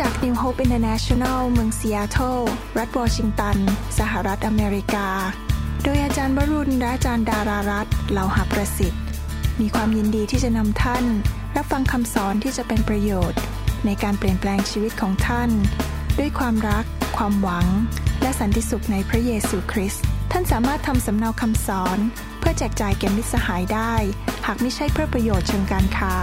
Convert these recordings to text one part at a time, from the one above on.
จักร New Hope International เมืองซีแอตเทิลรัฐวอชิงตัน สหรัฐอเมริกา โดยอาจารย์วรุณและอาจารย์ดารารัตน์เหล่าหาประสิทธิ์ มีความยินดีที่จะนำท่าน รับฟังคำสอนที่จะเป็นประโยชน์ ในการเปลี่ยนแปลงชีวิตของท่าน ด้วยความรัก ความหวัง และสันติสุขในพระเยซูคริสต์ท่านสามารถทำสำเนาคำสอน เพื่อแจกจ่ายแก่มิตรสหายได้ หากไม่ใช่เพื่อประโยชน์เชิงการค้า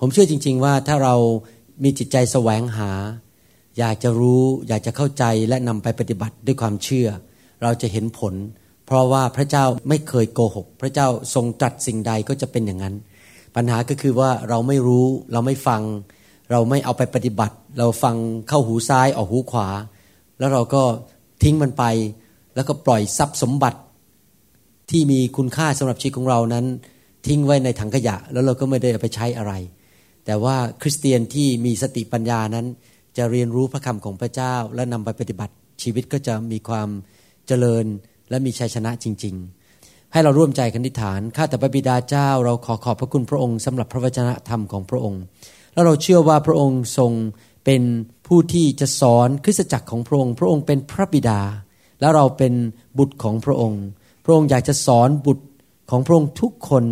ผมเชื่อจริง ๆ ว่าถ้าเรามีจิตใจแสวงหา อยากจะรู้ อยากจะเข้าใจและนำไปปฏิบัติด้วยความเชื่อ เราจะเห็นผล เพราะว่าพระเจ้าไม่เคยโกหก พระเจ้าทรงตรัสสิ่งใดก็จะเป็นอย่างนั้น ปัญหาก็คือว่าเราไม่รู้ เราไม่ฟัง เราไม่เอาไปปฏิบัติ เราฟังเข้าหูซ้ายออกหูขวา แล้วเราก็ทิ้งมันไป แล้วก็ปล่อยทรัพย์สมบัติ ที่มีคุณค่าสำหรับชีวิตของเรานั้น ทิ้งไว้ในถังขยะ แล้วเราก็ไม่ได้เอาไปใช้อะไร แต่ว่าคริสเตียนที่มีสติปัญญานั้น จะเรียนรู้พระคำของพระเจ้า และนำไปปฏิบัติชีวิตก็จะมีความเจริญและมีชัยชนะจริง ๆ ให้เราร่วมใจกันทิฐานข้าแต่พระบิดาเจ้า เราขอขอบพระคุณพระองค์สำหรับพระวจนะธรรมของพระองค์ แล้วเราเชื่อว่าพระองค์ทรงเป็นผู้ที่จะสอนคริสตจักรของพระองค์ พระองค์เป็นพระบิดา แล้วเราเป็นบุตรของพระองค์ พระองค์อยากจะสอนบุตรของพระองค์ทุกคน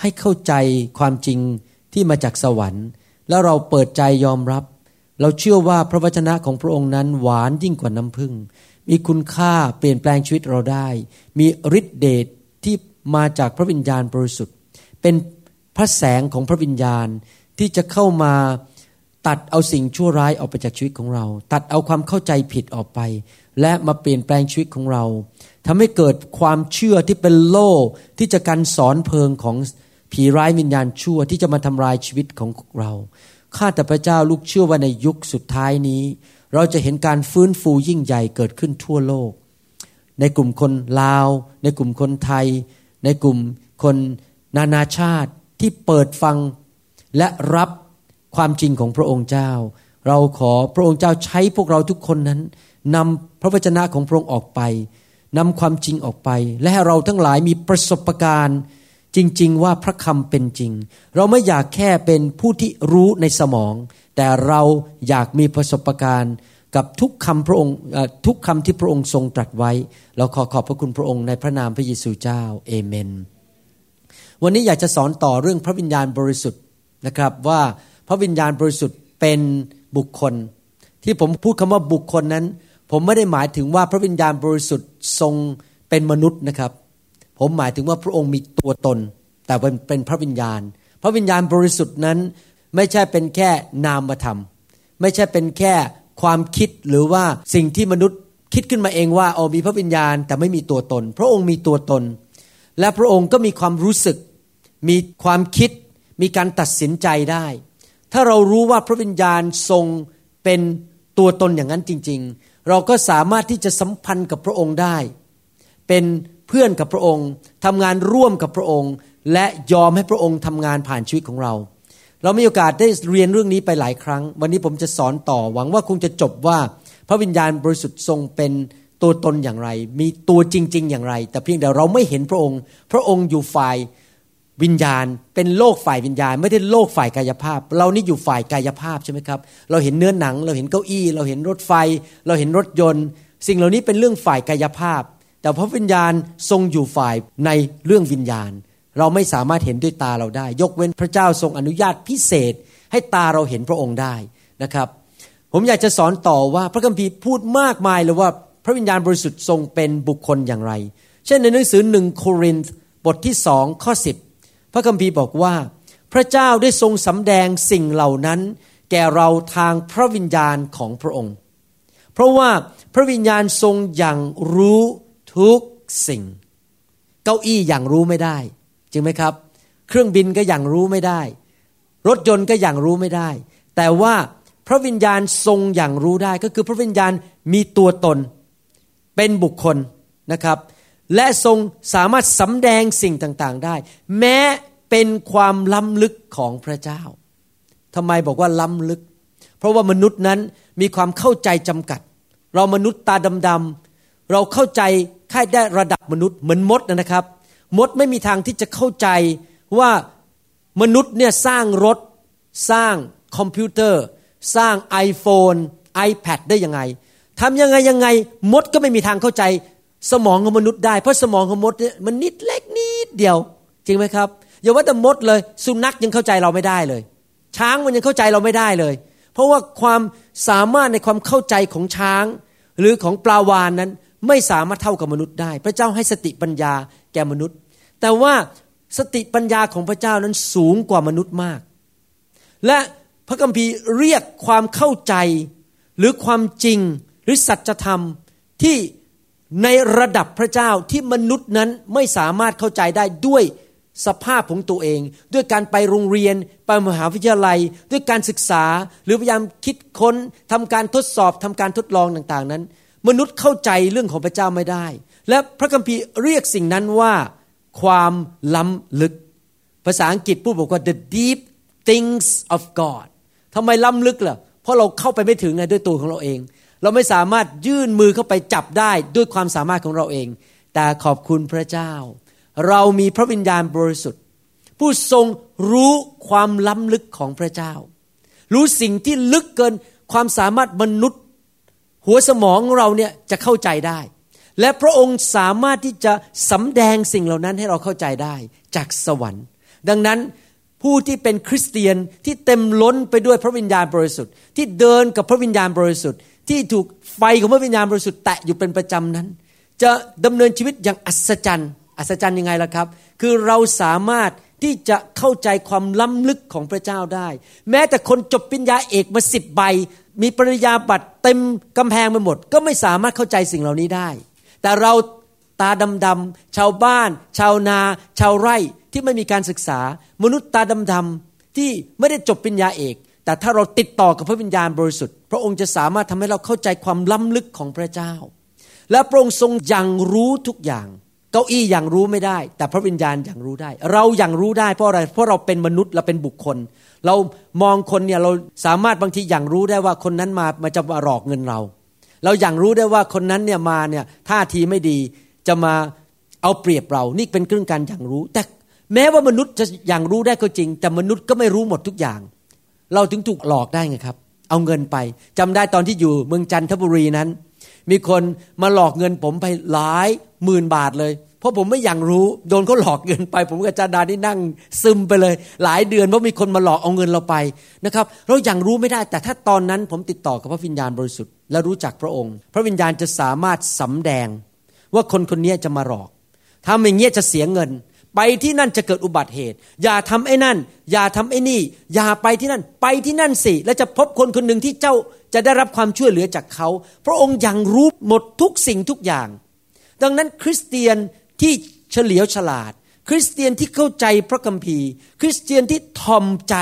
ให้เข้าใจความจริง ที่มาจากสวรรค์ แล้วเราเปิดใจยอมรับ เราเชื่อว่าพระวจนะของพระองค์นั้นหวานยิ่งกว่าน้ำผึ้งมีคุณค่าเปลี่ยนแปลงชีวิตเราได้ มีฤทธิเดชที่มาจากพระวิญญาณบริสุทธิ์ เป็นพระแสงของพระวิญญาณที่จะเข้ามาตัดเอาสิ่งชั่วร้ายออกไปจากชีวิตของเรา ตัดเอาความเข้าใจผิดออกไป และมาเปลี่ยนแปลงชีวิตของเราทำให้เกิดความเชื่อที่เป็นโล่ที่จะกันสอนเพลิงของ ผีร้ายวิญญาณชั่วที่จะมาทำลายชีวิตของเราข้าแต่พระเจ้าลูกเชื่อว่าในยุคสุดท้ายนี้ เราจะเห็นการฟื้นฟูยิ่งใหญ่เกิดขึ้นทั่วโลก ในกลุ่มคนลาว ในกลุ่มคนไทย ในกลุ่มคนนานาชาติที่เปิดฟังและรับความจริงของพระองค์เจ้า เราขอพระองค์เจ้าใช้พวกเราทุกคนนั้นนำพระวจนะของพระองค์ออกไปนำความจริงออกไป และให้เราทั้งหลายมีประสบการณ์ จริง ๆ ว่าพระคำเป็นจริง เราไม่อยากแค่เป็นผู้ที่รู้ในสมอง แต่เราอยากมีประสบการณ์กับทุกคำพระองค์ทุกคำที่พระองค์ทรงตรัสไว้ เราขอขอบพระคุณพระองค์ในพระนามพระเยซูเจ้าเอเมน วันนี้อยากจะสอนต่อเรื่องพระวิญญาณบริสุทธิ์นะครับว่าพระวิญญาณบริสุทธิ์เป็นบุคคล ที่ผมพูดคำว่าบุคคลนั้น ผมไม่ได้หมายถึงว่าพระวิญญาณบริสุทธิ์ทรงเป็นมนุษย์นะครับ ผมหมายถึงว่าพระองค์มีตัวตน แต่เป็นเป็นพระวิญญาณ พระวิญญาณบริสุทธิ์นั้นไม่ใช่เป็นแค่นามธรรม ไม่ใช่เป็นแค่ความคิดหรือว่าสิ่งที่มนุษย์คิดขึ้นมาเองว่าโอ้มีพระวิญญาณแต่ไม่มีตัวตน พระองค์มีตัวตน และพระองค์ก็มีความรู้สึก มีความคิด มีการตัดสินใจได้ ถ้าเรารู้ว่าพระวิญญาณทรงเป็นตัวตนอย่างนั้นจริง ๆ เราก็สามารถที่จะสัมพันธ์กับพระองค์ได้ เป็น เพื่อนกับพระองค์ทำงานร่วมกับพระองค์ และยอมให้พระองค์ทำงานผ่านชีวิตของเรา เรามีโอกาสได้เรียนเรื่องนี้ไปหลายครั้ง วันนี้ผมจะสอนต่อหวังว่าคงจะจบว่าพระวิญญาณบริสุทธิ์ทรงเป็นตัวตนอย่างไร มีตัวจริง ๆ อย่างไร แต่เพียงแต่เราไม่เห็นพระองค์ พระองค์อยู่ฝ่ายวิญญาณ เป็นโลกฝ่ายวิญญาณ ไม่ได้โลกฝ่ายกายภาพ เรานี่อยู่ฝ่ายกายภาพใช่ไหมครับ เราเห็นเนื้อหนัง เราเห็นเก้าอี้ เราเห็นรถไฟ เราเห็นรถยนต์ สิ่งเหล่านี้เป็นเรื่องฝ่ายกายภาพ แต่พระวิญญาณทรงอยู่ฝ่ายในเรื่องวิญญาณ เราไม่สามารถเห็นด้วยตาเราได้ ยกเว้นพระเจ้าทรงอนุญาตพิเศษ ให้ตาเราเห็นพระองค์ได้นะครับ ผมอยากจะสอนต่อว่าพระคัมภีร์พูดมากมายเลยว่าพระวิญญาณบริสุทธิ์ทรงเป็นบุคคลอย่างไร เช่นในหนังสือหนึ่งโครินธ์บทที่สองข้อสิบพระคัมภีร์บอกว่า พระเจ้าได้ทรงสำแดงสิ่งเหล่านั้น แก่เราทางพระวิญญาณของพระองค์ เพราะว่าพระวิญญาณทรงอย่างรู้ ทุกสิ่ง เก้าอี้อย่างรู้ไม่ได้ จริงไหมครับ เครื่องบินก็อย่างรู้ไม่ได้ รถยนต์ก็อย่างรู้ไม่ได้ แต่ว่าพระวิญญาณทรงอย่างรู้ได้ก็คือพระวิญญาณมีตัวตน เป็นบุคคลนะครับ และทรงสามารถสำแดงสิ่งต่างๆได้ แม้เป็นความล้ำลึกของพระเจ้าทำไมบอกว่าล้ำลึก เพราะว่ามนุษย์นั้นมีความเข้าใจจำกัด เรามนุษย์ตาดำๆเราเข้าใจ ค่ได้ระดับมนุษย์เหมือนมดนะครับ มดไม่มีทางที่จะเข้าใจว่ามนุษย์เนี่ยสร้างรถ สร้างคอมพิวเตอร์ สร้าง iPhone iPad ได้ยังไงทำยังไงยังไงมดก็ไม่มีทางเข้าใจ สมองของมนุษย์ได้ เพราะสมองของมดเนี่ยมันนิดเล็กนิดเดียว จริงไหมครับอย่าว่าแต่มดเลย สุนัขยังเข้าใจเราไม่ได้เลย ช้างมันยังเข้าใจเราไม่ได้เลย เพราะว่าความสามารถในความเข้าใจของช้าง หรือของปลาวานนั้น ไม่สามารถเท่ากับมนุษย์ได้ พระเจ้าให้สติปัญญาแก่มนุษย์ แต่ว่าสติปัญญาของพระเจ้านั้นสูงกว่ามนุษย์มาก และพระคัมภีร์เรียกความเข้าใจ หรือความจริงหรือสัจธรรมที่ในระดับพระเจ้าที่มนุษย์นั้นไม่สามารถเข้าใจได้ด้วยสภาพของตัวเอง ด้วยการไปโรงเรียน ไปมหาวิทยาลัย ด้วยการศึกษา หรือพยายามคิดค้นทำการทดสอบทำการทดลองต่างๆนั้น มนุษย์เข้าใจเรื่องของพระเจ้าไม่ได้ และพระคัมภีร์เรียกสิ่งนั้นว่าความล้ำลึก ภาษาอังกฤษพูดบอกว่า the deep things of God ทำไมล้ำลึกล่ะ เพราะเราเข้าไปไม่ถึงไงด้วยตัวของเราเอง เราไม่สามารถยื่นมือเข้าไปจับได้ด้วยความสามารถของเราเอง แต่ขอบคุณพระเจ้า เรามีพระวิญญาณบริสุทธิ์ ผู้ทรงรู้ความล้ำลึกของพระเจ้า รู้สิ่งที่ลึกเกินความสามารถมนุษย์ หัวสมองเราเนี่ยจะเข้าใจได้ และพระองค์สามารถที่จะสำแดงสิ่งเหล่านั้นให้เราเข้าใจได้จากสวรรค์ ดังนั้นผู้ที่เป็นคริสเตียนที่เต็มล้นไปด้วยพระวิญญาณบริสุทธิ์ ที่เดินกับพระวิญญาณบริสุทธิ์ ที่ถูกไฟของพระวิญญาณบริสุทธิ์แตะอยู่เป็นประจำนั้น จะดำเนินชีวิตอย่างอัศจรรย์ อัศจรรย์ยังไงล่ะครับ คือเราสามารถ ที่จะเข้าใจความล้ำลึกของพระเจ้าได้ แม้แต่คนจบปริญญาเอกมาสิบใบ มีปริญญาบัตรเต็มกำแพงไปหมด ก็ไม่สามารถเข้าใจสิ่งเหล่านี้ได้ แต่เราตาดำๆชาวบ้าน ชาวนา ชาวไร่ที่ไม่มีการศึกษา มนุษย์ตาดำๆที่ไม่ได้จบปริญญาเอก แต่ถ้าเราติดต่อกับพระวิญญาณบริสุทธิ์ พระองค์จะสามารถทำให้เราเข้าใจความล้ำลึกของพระเจ้า และพระองค์ทรงยังรู้ทุกอย่าง เก้าอี้อย่างรู้ไม่ได้ แต่พระวิญญาณอย่างรู้ได้ เราอย่างรู้ได้เพราะอะไรเพราะเราเป็นมนุษย์เราเป็นบุคคล เรามองคนเนี่ยเราสามารถบางทีอย่างรู้ได้ว่าคนนั้นมามาจะมาหลอกเงินเรา เราอย่างรู้ได้ว่าคนนั้นเนี่ยมาเนี่ยท่าทีไม่ดีจะมาเอาเปรียบเรา นี่เป็นเรื่องการอย่างรู้ แต่แม้ว่ามนุษย์จะอย่างรู้ได้ก็จริง แต่มนุษย์ก็ไม่รู้หมดทุกอย่าง เราถึงถูกหลอกได้ไงครับ เอาเงินไปจำได้ตอนที่อยู่เมืองจันทบุรีนั้น มีคนมาหลอกเงินผมไปหลายหมื่นบาทเลย เพราะผมไม่อย่างรู้ โดนเขาหลอกเงินไป ผมกับจาดานี่นั่งซึมไปเลย หลายเดือนเพราะมีคนมาหลอกเอาเงินเราไปนะครับ เราอย่างรู้ไม่ได้ แต่ถ้าตอนนั้นผมติดต่อกับพระวิญญาณบริสุทธิ์และรู้จักพระองค์ พระวิญญาณจะสามารถสำแดง ว่าคนคนนี้จะมาหลอกทำอย่างเงี้ยจะเสียเงิน ไปที่นั่นจะเกิดอุบัติเหตุ อย่าทำไอ้นั่น อย่าทำไอ้นี่ อย่าไปที่นั่น ไปที่นั่นสิ แล้วจะพบคนคนหนึ่งที่เจ้าจะได้รับความช่วยเหลือจากเขา พระองค์ยังรู้หมดทุกสิ่งทุกอย่าง ดังนั้นคริสเตียนที่เฉลียวฉลาด คริสเตียนที่เข้าใจพระคัมภีร์ คริสเตียนที่ทอมใจ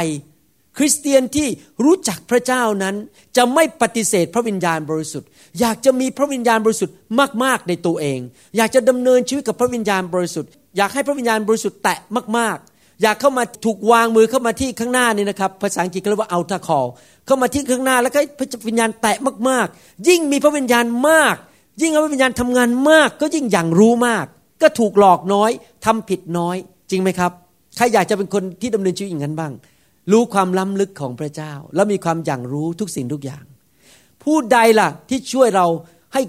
คริสเตียนที่รู้จักพระเจ้านั้น จะไม่ปฏิเสธพระวิญญาณบริสุทธิ์ อยากจะมีพระวิญญาณบริสุทธิ์มาก ๆ ในตัวเอง อยากจะดำเนินชีวิตกับพระวิญญาณบริสุทธิ์ อยากให้พระวิญญาณบริสุทธิ์แตะมากๆ อยากเข้ามาถูกวางมือเข้ามาที่ข้างหน้านี่นะครับ ภาษาอังกฤษเรียกว่าอัลตาคอเข้ามาที่ข้างหน้าแล้วก็พระวิญญาณแตะมากๆ ยิ่งมีพระวิญญาณมาก ยิ่งพระวิญญาณทำงานมาก ก็ยิ่งอย่างรู้มาก ก็ถูกหลอกน้อยทำผิดน้อย จริงไหมครับใครอยากจะเป็นคนที่ดำเนินชีวิตอย่างนั้นบ้าง รู้ความล้ำลึกของพระเจ้า แล้วมีความอย่างรู้ทุกสิ่งทุกอย่าง ผู้ใดล่ะที่ช่วยเราให้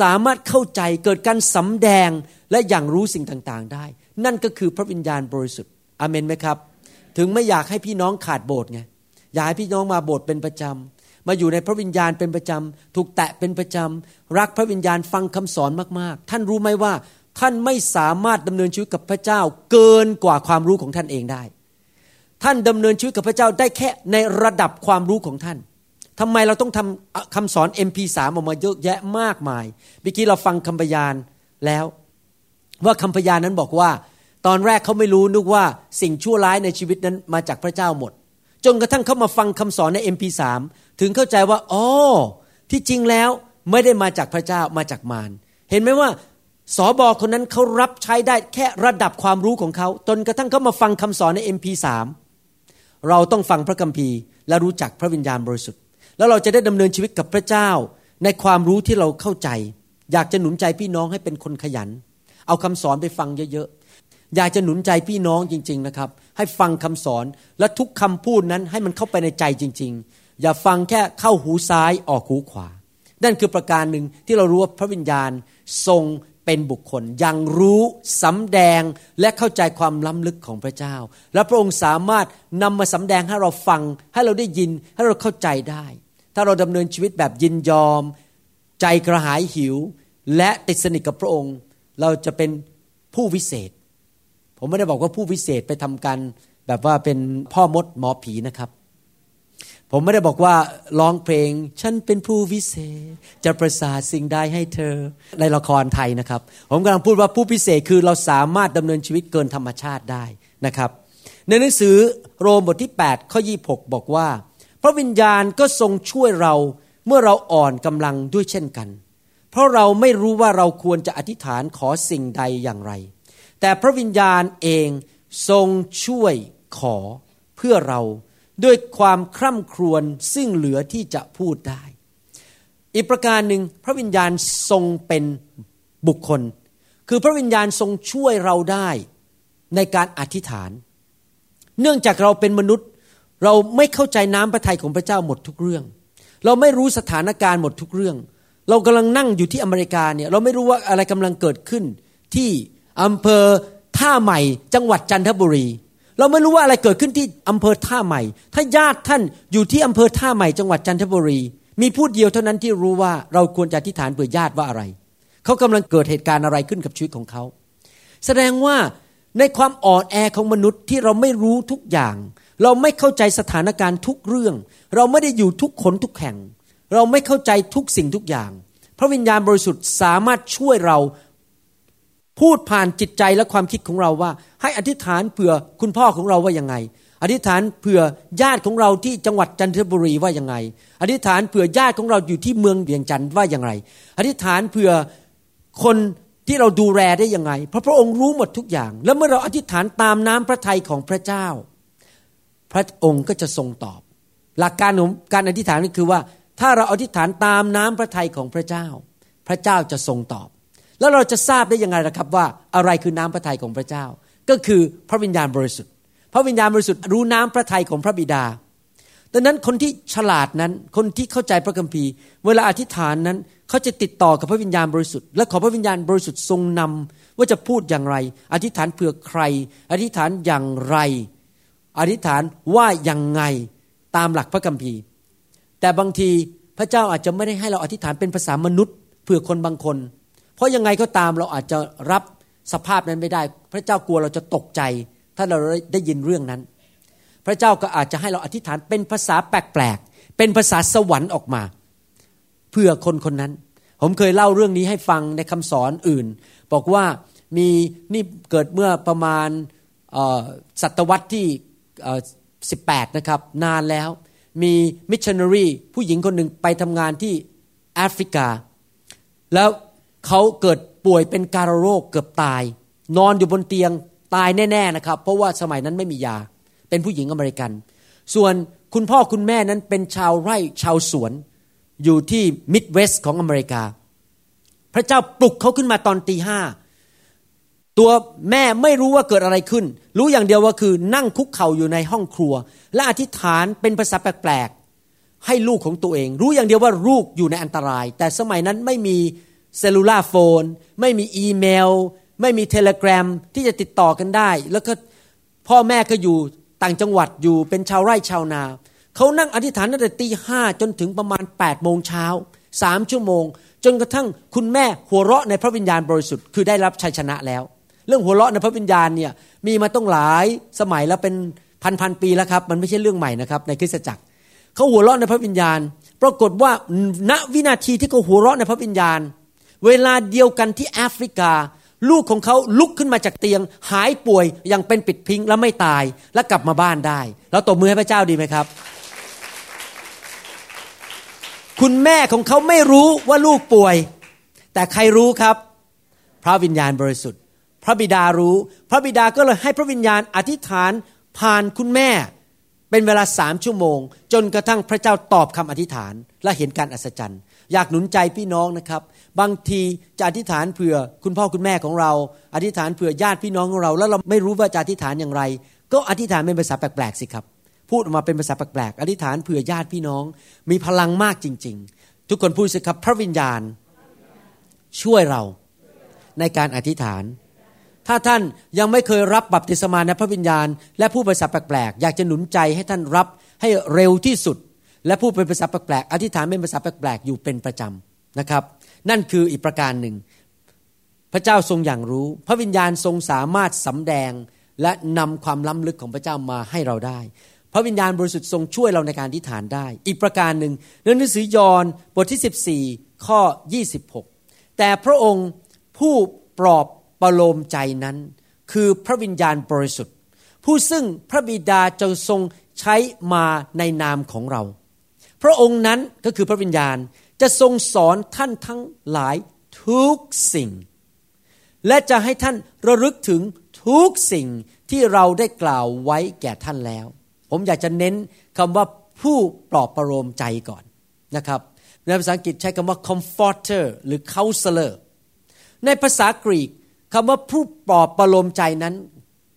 สามารถเข้าใจเกิดการสำแดงและอย่างรู้สิ่งต่างๆได้ นั่นก็คือพระวิญญาณบริสุทธิ์อเมนไหมครับ ถึงไม่อยากให้พี่น้องขาดโบสถ์ไงอยากให้พี่น้องมาโบสถ์เป็นประจำมาอยู่ในพระวิญญาณเป็นประจำถูกแตะเป็นประจำรักพระวิญญาณฟังคำสอนมากๆ ท่านรู้ไหมว่าท่านไม่สามารถดำเนินชีวิตกับพระเจ้าเกินกว่าความรู้ของท่านเองได้ ท่านดำเนินชีวิตกับพระเจ้าได้แค่ในระดับความรู้ของท่าน ทำไมเราต้องทำคำสอน MP3 ออกมาเยอะแยะมากมายเมื่อกี้เราฟังคำพยานแล้ว ว่าคำพยานนั้นบอกว่า ตอนแรกเขาไม่รู้นึกว่าสิ่งชั่วร้ายในชีวิตนั้นมาจากพระเจ้าหมด จนกระทั่งเขามาฟังคำสอนใน MP3 ถึงเข้าใจว่าอ๋อที่จริงแล้วไม่ได้มาจากพระเจ้ามาจากมารเห็นไหมว่าสอบอคนนั้นเขารับใช้ได้แค่ระดับความรู้ของเขาจนกระทั่งเขามาฟังคำสอนใน MP3 เราต้องฟังพระคัมภีร์และรู้จักพระวิญญาณบริสุทธิ์ แล้วเราจะได้ดำเนินชีวิตกับพระเจ้า ในความรู้ที่เราเข้าใจ อยากจะหนุนใจพี่น้องให้เป็นคนขยัน เอาคำสอนไปฟังเยอะๆอยากจะหนุนใจพี่น้องจริง ๆนะครับ ให้ฟังคำสอนและทุกคำพูดนั้นให้มันเข้าไปในใจจริง ๆ อย่าฟังแค่เข้าหูซ้ายออกหูขวา นั่นคือประการหนึ่งที่เรารู้ว่าพระวิญญาณทรงเป็นบุคคลยังรู้สำแดงและเข้าใจความล้ำลึกของพระเจ้า และพระองค์สามารถนำมาสำแดงให้เราฟังให้เราได้ยินให้เราเข้าใจได้ ถ้าเราดำเนินชีวิตแบบยินยอม ใจกระหายหิว และติดสนิทกับพระองค์ เราจะเป็นผู้วิเศษ ผมไม่ได้บอกว่าผู้วิเศษไปทำกันแบบว่าเป็นพ่อมดหมอผีนะครับ ผมไม่ได้บอกว่าร้องเพลง ฉันเป็นผู้วิเศษ จะประสาทสิ่งใดให้เธอ ในละครไทยนะครับ ผมกำลังพูดว่าผู้พิเศษคือเราสามารถดำเนินชีวิตเกินธรรมชาติได้นะครับ ในหนังสือโรมบทที่ 8 ข้อ 26 บอกว่า ระวิญญาณก็ทรงช่วยเราเมื่อเราอ่อนกำลังด้วยเช่นกัน เพราะเราไม่รู้ว่าเราควรจะอธิษฐานขอสิ่งใดอย่างไร แต่พระวิญญาณเองทรงช่วยขอเพื่อเราด้วยความคร่ำครวญซึ่งเหลือที่จะพูดได้ อีกประการหนึ่งพระวิญญาณทรงเป็นบุคคล คือพระวิญญาณทรงช่วยเราได้ในการอธิษฐาน เนื่องจากเราเป็นมนุษย์ เราไม่เข้าใจน้ำพระทัยของพระเจ้าหมดทุกเรื่อง เราไม่รู้สถานการณ์หมดทุกเรื่อง เรากำลังนั่งอยู่ที่อเมริกาเนี่ยเราไม่รู้ว่าอะไรกำลังเกิดขึ้น ที่อำเภอท่าใหม่จังหวัดจันทบุรี เราไม่รู้ว่าอะไรเกิดขึ้นที่อำเภอท่าใหม่ ถ้าญาติท่านอยู่ที่อำเภอท่าใหม่จังหวัดจันทบุรี มีผู้เดียวเท่านั้นที่รู้ว่าเราควรจะอธิษฐานเผื่อญาติว่าอะไร เขากำลังเกิดเหตุการณ์อะไรขึ้นกับชีวิตของเขา แสดงว่าในความอ่อนแอของมนุษย์ที่เราไม่รู้ทุกอย่าง เราไม่เข้าใจสถานการณ์ทุกเรื่อง เราไม่ได้อยู่ทุกคนทุกแห่ง เราไม่เข้าใจทุกสิ่งทุกอย่าง พระวิญญาณบริสุทธิ์สามารถช่วยเราพูดผ่านจิตใจและความคิดของเราว่า ให้อธิษฐานเผื่อคุณพ่อของเราว่ายังไง อธิษฐานเผื่อญาติของเราที่จังหวัดจันทบุรีว่ายังไง อธิษฐานเผื่อญาติของเราอยู่ที่เมืองเวียงจันทร์ว่าย่างไรอธิษฐานเผื่อคนที่เราดูแลได้ยังไง เพราะพระองค์รู้หมดทุกอย่าง แล้วเมื่อเราอธิษฐานตามน้ำพระทัยของพระเจ้า พระองค์ก็จะทรงตอบ หลักการของการอธิษฐานนี่คือว่า ถ้าเราอธิษฐานตามน้ำพระทัยของพระเจ้า พระเจ้าจะทรงตอบ แล้วเราจะทราบได้ยังไงล่ะครับว่าอะไรคือน้ำพระทัยของพระเจ้า ก็คือพระวิญญาณบริสุทธิ์ พระวิญญาณบริสุทธิ์รู้น้ำพระทัยของพระบิดาดังนั้นคนที่ฉลาดนั้นคนที่เข้าใจพระคัมภีร์ เวลาอธิษฐานนั้นเขาจะติดต่อกับพระวิญญาณบริสุทธิ์และขอพระวิญญาณบริสุทธิ์ทรงนำว่าจะพูดอย่างไร อธิษฐานเผื่อใคร อธิษฐานอย่างไร อธิษฐานว่าอย่างไงตามหลักพระคัมภีร์ แต่บางทีพระเจ้าอาจจะไม่ได้ให้เราอธิษฐานเป็นภาษามนุษย์เผื่อคนบางคน เพราะยังไงก็ตามเราอาจจะรับสภาพนั้นไม่ได้ พระเจ้ากลัวเราจะตกใจ ถ้าเราได้ยินเรื่องนั้น พระเจ้าก็อาจจะให้เราอธิษฐานเป็นภาษาแปลกๆเป็นภาษาสวรรค์ออกมา เพื่อคนคนนั้น ผมเคยเล่าเรื่องนี้ให้ฟังในคำสอนอื่น บอกว่ามีนี่เกิดเมื่อประมาณศตวรรษที่ 18 นะครับ นานแล้ว มีมิชชันนารีผู้หญิงคนหนึ่งไปทำงานที่แอฟริกา แล้วเขาเกิดป่วยเป็นกาฬโรคเกือบตาย นอนอยู่บนเตียงตายแน่ๆนะครับ เพราะว่าสมัยนั้นไม่มียา เป็นผู้หญิงอเมริกัน ส่วนคุณพ่อคุณแม่นั้นเป็นชาวไร่ชาวสวน อยู่ที่มิดเวสต์ของอเมริกา พระเจ้าปลุกเขาขึ้นมาตอนตีห้า ตัวแม่ไม่รู้ว่าเกิดอะไรขึ้น รู้อย่างเดียวว่าคือนั่งคุกเข่าอยู่ในห้องครัว และอธิษฐานเป็นภาษาแปลกๆ ให้ลูกของตัวเอง รู้อย่างเดียวว่าลูกอยู่ในอันตราย แต่สมัยนั้นไม่มี cellular phone ไม่มีอีเมล ไม่มี telegraph ที่จะติดต่อกันได้ แล้วก็พ่อแม่ก็อยู่ต่างจังหวัดอยู่เป็นชาวไร่ชาวนา เขานั่งอธิษฐานตั้งแต่ตีห้าจนถึงประมาณ8ปดโมงเช้าสามชั่วโมง จนกระทั่งคุณแม่หัวเราะในพระวิญญาณบริสุทธิ์คือได้รับชัยชนะแล้ว เรื่องหัวเราะในพระวิญญาณเนี่ยมีมาต้องหลายสมัยแล้วเป็นพันพันปีแล้วครับ มันไม่ใช่เรื่องใหม่นะครับในคริสตจักรเขาหัวเราะในพระวิญญาณ ปรากฏว่าณวินาทีที่เขาหัวเราะในพระวิญญาณ เวลาเดียวกันที่แอฟริกา ลูกของเขาลุกขึ้นมาจากเตียง หายป่วยย่างเป็นปิดพิงแล้วไม่ตายแล้วกลับมาบ้านได้แล้วตบมือให้พระเจ้าดีไหมครับคุณแม่ของเขาไม่รู้ว่าลูกป่วย แต่ใครรู้ครับ พระวิญญาณบริสุทธิ์ พระบิดารู้ พระบิดาก็เลยให้พระวิญญาณอธิษฐานผ่านคุณแม่ เป็นเวลาสามชั่วโมง จนกระทั่งพระเจ้าตอบคำอธิษฐานและเห็นการอัศจรรย์ อยากหนุนใจพี่น้องนะครับ บางทีจะอธิษฐานเผื่อคุณพ่อคุณแม่ของเรา อธิษฐานเผื่อญาติพี่น้องของเรา แล้วเราไม่รู้ว่าจะอธิษฐานอย่างไร ก็อธิษฐานเป็นภาษาแปลกๆสิครับ พูดออกมาเป็นภาษาแปลกๆอธิษฐานเผื่อญาติพี่น้อง มีพลังมากจริง ๆ ทุกคนพูดสิครับพระวิญญาณช่วยเราในการอธิษฐาน ถ้าท่านยังไม่เคยรับบัพติศมาในพระวิญญาณ และพูดภาษาแปลกๆอยากจะหนุนใจให้ท่านรับให้เร็วที่สุด และพูดเป็นภาษาแปลกๆอธิษฐานเป็นภาษาแปลกๆอยู่เป็นประจำนะครับ นั่นคืออีกประการหนึ่ง พระเจ้าทรงอย่างรู้ พระวิญญาณทรงสามารถสำแดงและนำความล้ำลึกของพระเจ้ามาให้เราได้ พระวิญญาณบริสุทธิ์ทรงช่วยเราในการอธิษฐานได้ อีกประการหนึ่งในหนังสือยอห์นบทที่ 14 ข้อ 26 แต่พระองค์ผู้ปลอบ ประโลมใจนั้น คือพระวิญญาณบริสุทธิ์ ผู้ซึ่งพระบิดาจะทรงใช้มาในนามของเรา พระองค์นั้นก็คือพระวิญญาณจะทรงสอนท่านทั้งหลายทุกสิ่ง และจะให้ท่านระลึกถึงทุกสิ่งที่เราได้กล่าวไว้แก่ท่านแล้ว ผมอยากจะเน้นคำว่าผู้ปลอบประโลมใจก่อนนะครับในภาษาอังกฤษใช้คำว่า comforter หรือ counselor ในภาษากรีก คำว่าผู้ปลอบประโลมใจนั้น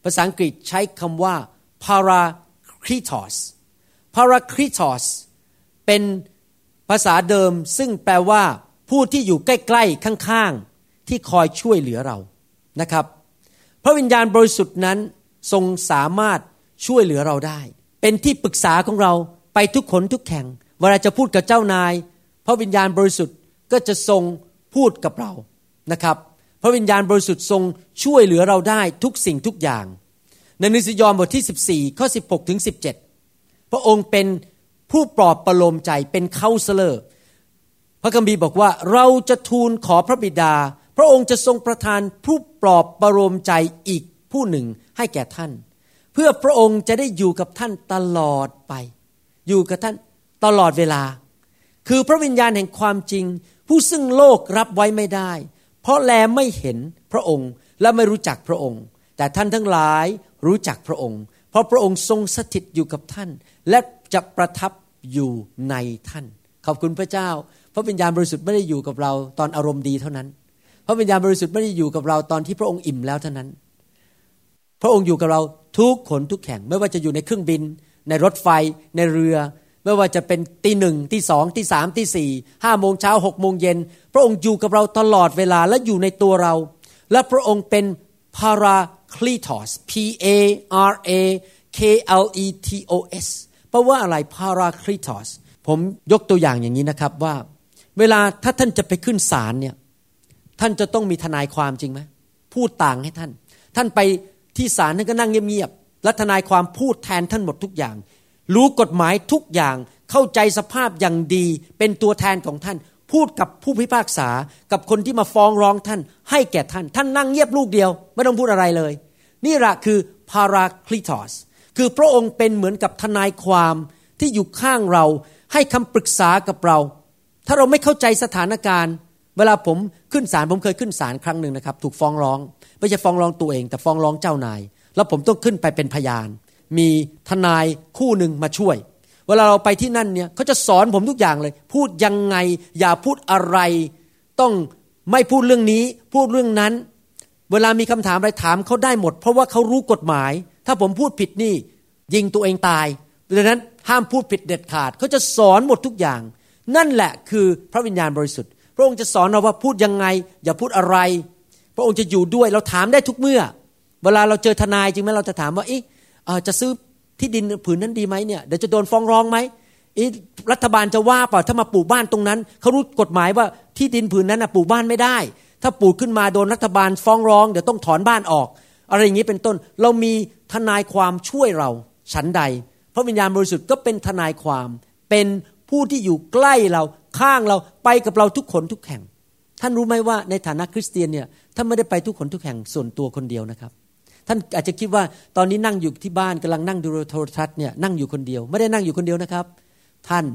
ภาษาอังกฤษใช้คำว่า paracletos paracletos เป็นภาษาเดิมซึ่งแปลว่า ผู้ที่อยู่ใกล้ๆข้างๆ ที่คอยช่วยเหลือเรานะครับ พระวิญญาณบริสุทธิ์นั้นทรงสามารถช่วยเหลือเราได้ เป็นที่ปรึกษาของเราไปทุกขนทุกแข่ง เวลาจะพูดกับเจ้านาย พระวิญญาณบริสุทธิ์ก็จะทรงพูดกับเรานะครับ พระวิญญาณบริสุทธิ์ทรงช่วยเหลือเราได้ทุกสิ่งทุกอย่าง ในนิสยอห์นบทที่ 14 ข้อ 16 ถึง 17 พระองค์เป็นผู้ปลอบประโลมใจเป็น counselor พระคัมภีร์บอกว่าเราจะทูลขอพระบิดา พระองค์จะทรงประทานผู้ปลอบประโลมใจอีกผู้หนึ่งให้แก่ท่าน เพื่อพระองค์จะได้อยู่กับท่านตลอดไป อยู่กับท่านตลอดเวลา คือพระวิญญาณแห่งความจริง ผู้ซึ่งโลกรับไว้ไม่ได้ เพราะแลไม่เห็นพระองค์และไม่รู้จักพระองค์ แต่ท่านทั้งหลายรู้จักพระองค์ เพราะพระองค์ทรงสถิตอยู่กับท่าน และจะประทับอยู่ในท่าน ขอบคุณพระเจ้า พระวิญญาณบริสุทธิ์ไม่ได้อยู่กับเราตอนอารมณ์ดีเท่านั้น พระวิญญาณบริสุทธิ์ไม่ได้อยู่กับเราตอนที่พระองค์อิ่มแล้วเท่านั้น พระองค์อยู่กับเราทุกขนทุกแข่งไม่ว่าจะอยู่ในเครื่องบิน ในรถไฟ ในเรือ ไม่ว่าจะเป็นตีหนึ่งตีสองตีสามตีสี่ห้าโมงเช้าหกโมงเย็นพระองค์อยู่กับเราตลอดเวลาและอยู่ในตัวเรา และพระองค์เป็นพาราคลีทอส P A R A K L E T O S แปลว่าอะไรพาราคลีทอสผมยกตัวอย่างอย่างนี้นะครับว่า เวลาถ้าท่านจะไปขึ้นศาลเนี่ยท่านจะต้องมีทนายความจริงไหมพูดต่างให้ท่าน ท่านไปที่ศาลท่านก็นั่งเงียบๆและทนายความพูดแทนท่านหมดทุกอย่าง รู้กฎหมายทุกอย่างเข้าใจสภาพอย่างดี เป็นตัวแทนของท่าน พูดกับผู้พิพากษากับคนที่มาฟ้องร้องท่าน ให้แก่ท่าน ท่านนั่งเงียบลูกเดียว ไม่ต้องพูดอะไรเลย นี่แหละคือพาราคลีทอสคือพระองค์เป็นเหมือนกับทนายความที่อยู่ข้างเรา ให้คำปรึกษากับเรา ถ้าเราไม่เข้าใจสถานการณ์ เวลาผมขึ้นศาลผมเคยขึ้นศาลครั้งหนึ่งนะครับ ถูกฟ้องร้อง ไม่ใช่ฟ้องร้องตัวเอง แต่ฟ้องร้องเจ้านาย แล้วผมต้องขึ้นไปเป็นพยาน มีทนายคู่หนึ่งมาช่วย เวลาเราไปที่นั่นเนี่ยเขาจะสอนผมทุกอย่างเลย พูดยังไง อย่าพูดอะไร ต้องไม่พูดเรื่องนี้ พูดเรื่องนั้น เวลามีคำถามอะไรถามเขาได้หมด เพราะว่าเขารู้กฎหมาย ถ้าผมพูดผิดนี่ ยิงตัวเองตายดังนั้นห้ามพูดผิดเด็ดขาดเขาจะสอนหมดทุกอย่าง นั่นแหละคือพระวิญญาณบริสุทธิ์ พระองค์จะสอนเราว่าพูดยังไง อย่าพูดอะไร พระองค์จะอยู่ด้วยเราถามได้ทุกเมื่อ เวลาเราเจอทนายจริงไหมเราจะถามว่าเอ๊ะ จะซื้อที่ดินผืนนั้นดีไหมเนี่ยเดี๋ยวจะโดนฟ้องร้องไหมรัฐบาลจะว่าเปล่าถ้ามาปลูกบ้านตรงนั้นเขารู้กฎหมายว่าที่ดินผืนนั้นปลูกบ้านไม่ได้ ถ้าปลูกขึ้นมาโดนรัฐบาลฟ้องร้องเดี๋ยวต้องถอนบ้านออก อะไรอย่างนี้เป็นต้นเรามีทนายความช่วยเราฉันใด พระวิญญาณบริสุทธิ์ก็เป็นทนายความ เป็นผู้ที่อยู่ใกล้เราข้างเราไปกับเราทุกคนทุกแห่ง ท่านรู้ไหมว่าในฐานะคริสเตียนเนี่ยท่านไม่ได้ไปทุกคนทุกแห่งส่วนตัวคนเดียวนะครับ ท่านอาจจะคิดว่าตอนนี้นั่งอยู่ที่บ้านกำลังนั่งดูโทรทัศน์เนี่ยนั่งอยู่คนเดียว ไม่ได้นั่งอยู่คนเดียวนะครับ ท่าน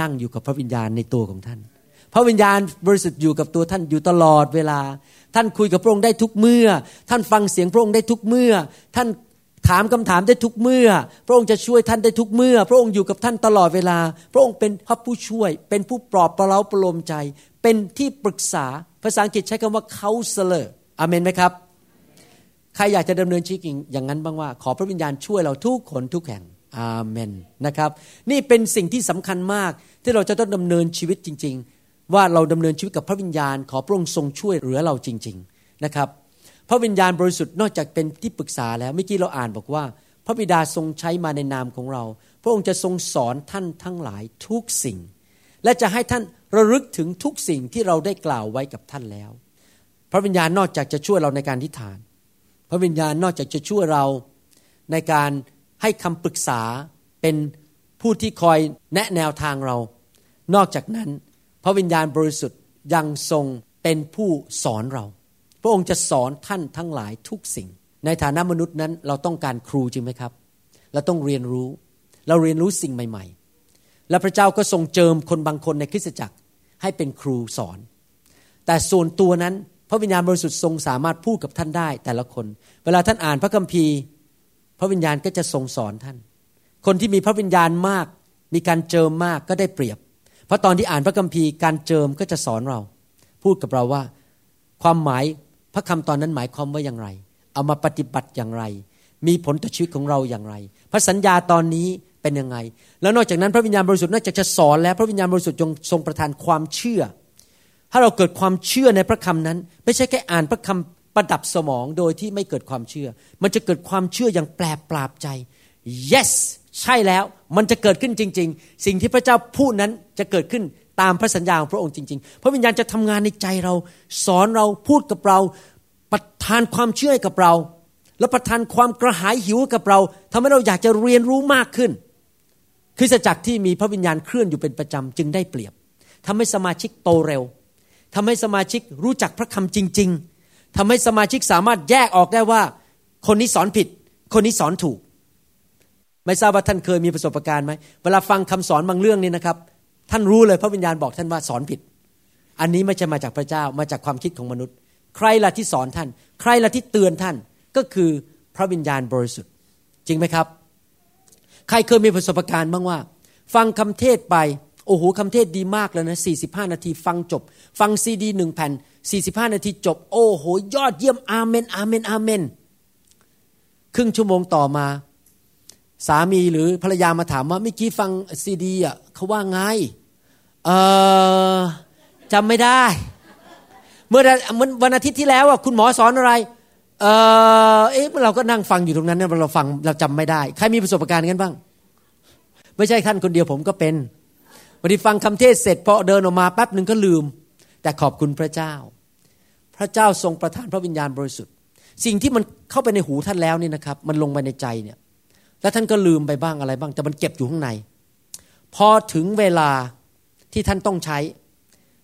นั่งอยู่กับพระวิญญาณในตัวของท่าน พระวิญญาณบริสุทธิ์อยู่กับตัวท่านอยู่ตลอดเวลา ท่านคุยกับพระองค์ได้ทุกเมื่อ ท่านฟังเสียงพระองค์ได้ทุกเมื่อ ท่านถามคำถามได้ทุกเมื่อ พระองค์จะช่วยท่านได้ทุกเมื่อ พระองค์อยู่กับท่านตลอดเวลา พระองค์เป็นพระผู้ช่วย เป็นผู้ปลอบประเลาประโลมใจ เป็นที่ปรึกษาภาษาอังกฤษใช้คำว่า counselor อเมนไหมครับ ใครอยากจะดำเนินชีวิตอย่างนั้นบ้างว่า ขอพระวิญญาณช่วยเราทุกคนทุกแห่งอาเมนนะครับนี่เป็นสิ่งที่สำคัญมากที่เราจะต้องดำเนินชีวิตจริง ๆ ว่าเราดำเนินชีวิตกับพระวิญญาณ ขอพระองค์ทรงช่วยเหลือเราจริง ๆนะครับ พระวิญญาณบริสุทธิ์นอกจากเป็นที่ปรึกษาแล้วเมื่อกี้เราอ่านบอกว่า พระบิดาทรงใช้มาในนามของเรา พระองค์จะทรงสอนท่านทั้งหลายทุกสิ่ง และจะให้ท่านระลึกถึงทุกสิ่งที่เราได้กล่าวไว้กับท่านแล้ว พระวิญญาณนอกจากจะช่วยเราในการทิฏฐาน พระวิญญาณนอกจากจะช่วยเราในการให้คำปรึกษาเป็นผู้ที่คอยแนะแนวทางเรา นอกจากนั้น พระวิญญาณบริสุทธิ์ยังทรงเป็นผู้สอนเรา พระองค์จะสอนท่านทั้งหลายทุกสิ่ง ในฐานะมนุษย์นั้นเราต้องการครูจริงไหมครับ เราต้องเรียนรู้ เราเรียนรู้สิ่งใหม่ ๆ และพระเจ้าก็ทรงเจิมคนบางคนในคริสตจักรให้เป็นครูสอน แต่ส่วนตัวนั้น พระวิญญาณบริสุทธิ์ทรงสามารถพูดกับท่านได้แต่ละคน เวลาท่านอ่านพระคัมภีร์ พระวิญญาณก็จะทรงสอนท่าน คนที่มีพระวิญญาณมาก มีการเจิมมากก็ได้เปรียบ เพราะตอนที่อ่านพระคัมภีร์การเจิมก็จะสอนเรา พูดกับเราว่า ความหมายพระคำตอนนั้นหมายความว่าอย่างไร เอามาปฏิบัติอย่างไร มีผลต่อชีวิตของเราอย่างไร พระสัญญาตอนนี้เป็นยังไง แล้วนอกจากนั้นพระวิญญาณบริสุทธิ์นอกจากจะสอนแล้วพระวิญญาณบริสุทธิ์จงทรงประทานความเชื่อ ถ้าเราเกิดความเชื่อในพระคำนั้น ไม่ใช่แค่อ่านพระคำประดับสมองโดยที่ไม่เกิดความเชื่อ มันจะเกิดความเชื่ออย่างแปลปราบใจ yes ใช่แล้วมันจะเกิดขึ้นจริง ๆ สิ่งที่พระเจ้าพูดนั้นจะเกิดขึ้นตามพระสัญญาของพระองค์จริงๆ พระวิญญาณจะทำงานในใจเรา สอนเราพูดกับเราประทานความเชื่อให้กับเรา และประทานความกระหายหิวกับเราทำให้เราอยากจะเรียนรู้มากขึ้นคริสตจักรที่มีพระวิญญาณเคลื่อนอยู่เป็นประจำจึงได้เปรียบทำให้สมาชิกโตเร็ว ทำให้สมาชิกรู้จักพระคำจริง ๆทำให้สมาชิกสามารถแยกออกได้ว่า คนนี้สอนผิด คนนี้สอนถูก ไม่ทราบว่าท่านเคยมีประสบการณ์ไหมเวลาฟังคำสอนบางเรื่องนี่นะครับ ท่านรู้เลยพระวิญญาณบอกท่านว่าสอนผิด อันนี้ไม่ใช่มาจากพระเจ้ามาจากความคิดของมนุษย์ ใครล่ะที่สอนท่าน ใครล่ะที่เตือนท่านก็คือพระวิญญาณบริสุทธิ์ จริงไหมครับ ใครเคยมีประสบการณ์บ้างว่า ฟังคำเทศไป โอ้โหคำเทศดีมากเลยนะ45 นาทีฟังจบ ฟังซีดีหนึ่งแผ่น 45 นาทีจบ โอ้โห ยอดเยี่ยมอาเมนอาเมนอาเมน ครึ่งชั่วโมงต่อมา สามีหรือภรรยามาถามว่าเมื่อกี้ฟังซีดีอะเขาว่าไงเออจำไม่ได้ เมื่อวันอาทิตย์ที่แล้วอะคุณหมอสอนอะไรเออเอ๊ะเราก็นั่งฟังอยู่ตรงนั้นเนี่ยเราฟังเราจำไม่ได้ ใครมีประสบการณ์กันบ้าง ไม่ใช่ท่านคนเดียวผมก็เป็น วันที่ฟังคำเทศเสร็จพอเดินออกมาแป๊บหนึ่งก็ลืม แต่ขอบคุณพระเจ้า พระเจ้าทรงประทานพระวิญญาณบริสุทธิ์ สิ่งที่มันเข้าไปในหูท่านแล้วนี่นะครับ มันลงไปในใจเนี่ยแล้วท่านก็ลืมไปบ้างอะไรบ้าง แต่มันเก็บอยู่ข้างใน พอถึงเวลาที่ท่านต้องใช้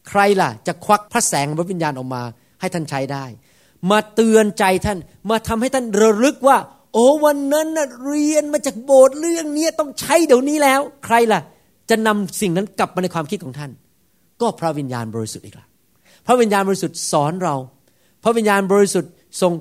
ใครล่ะ จะควักพระแสงพระวิญญาณออกมา ให้ท่านใช้ได้ มาเตือนใจท่านมาทำให้ท่านระลึกว่า โอ้วันนั้นเรียนมาจากโบสถ์เรื่องนี้ต้องใช้เดี๋ยวนี้แล้ว ใครล่ะ จะนำสิ่งนั้นกลับมาในความคิดของท่าน ก็พระวิญญาณบริสุทธิ์อีกละพระวิญญาณบริสุทธิ์สอนเรา พระวิญญาณบริสุทธิ์ทรง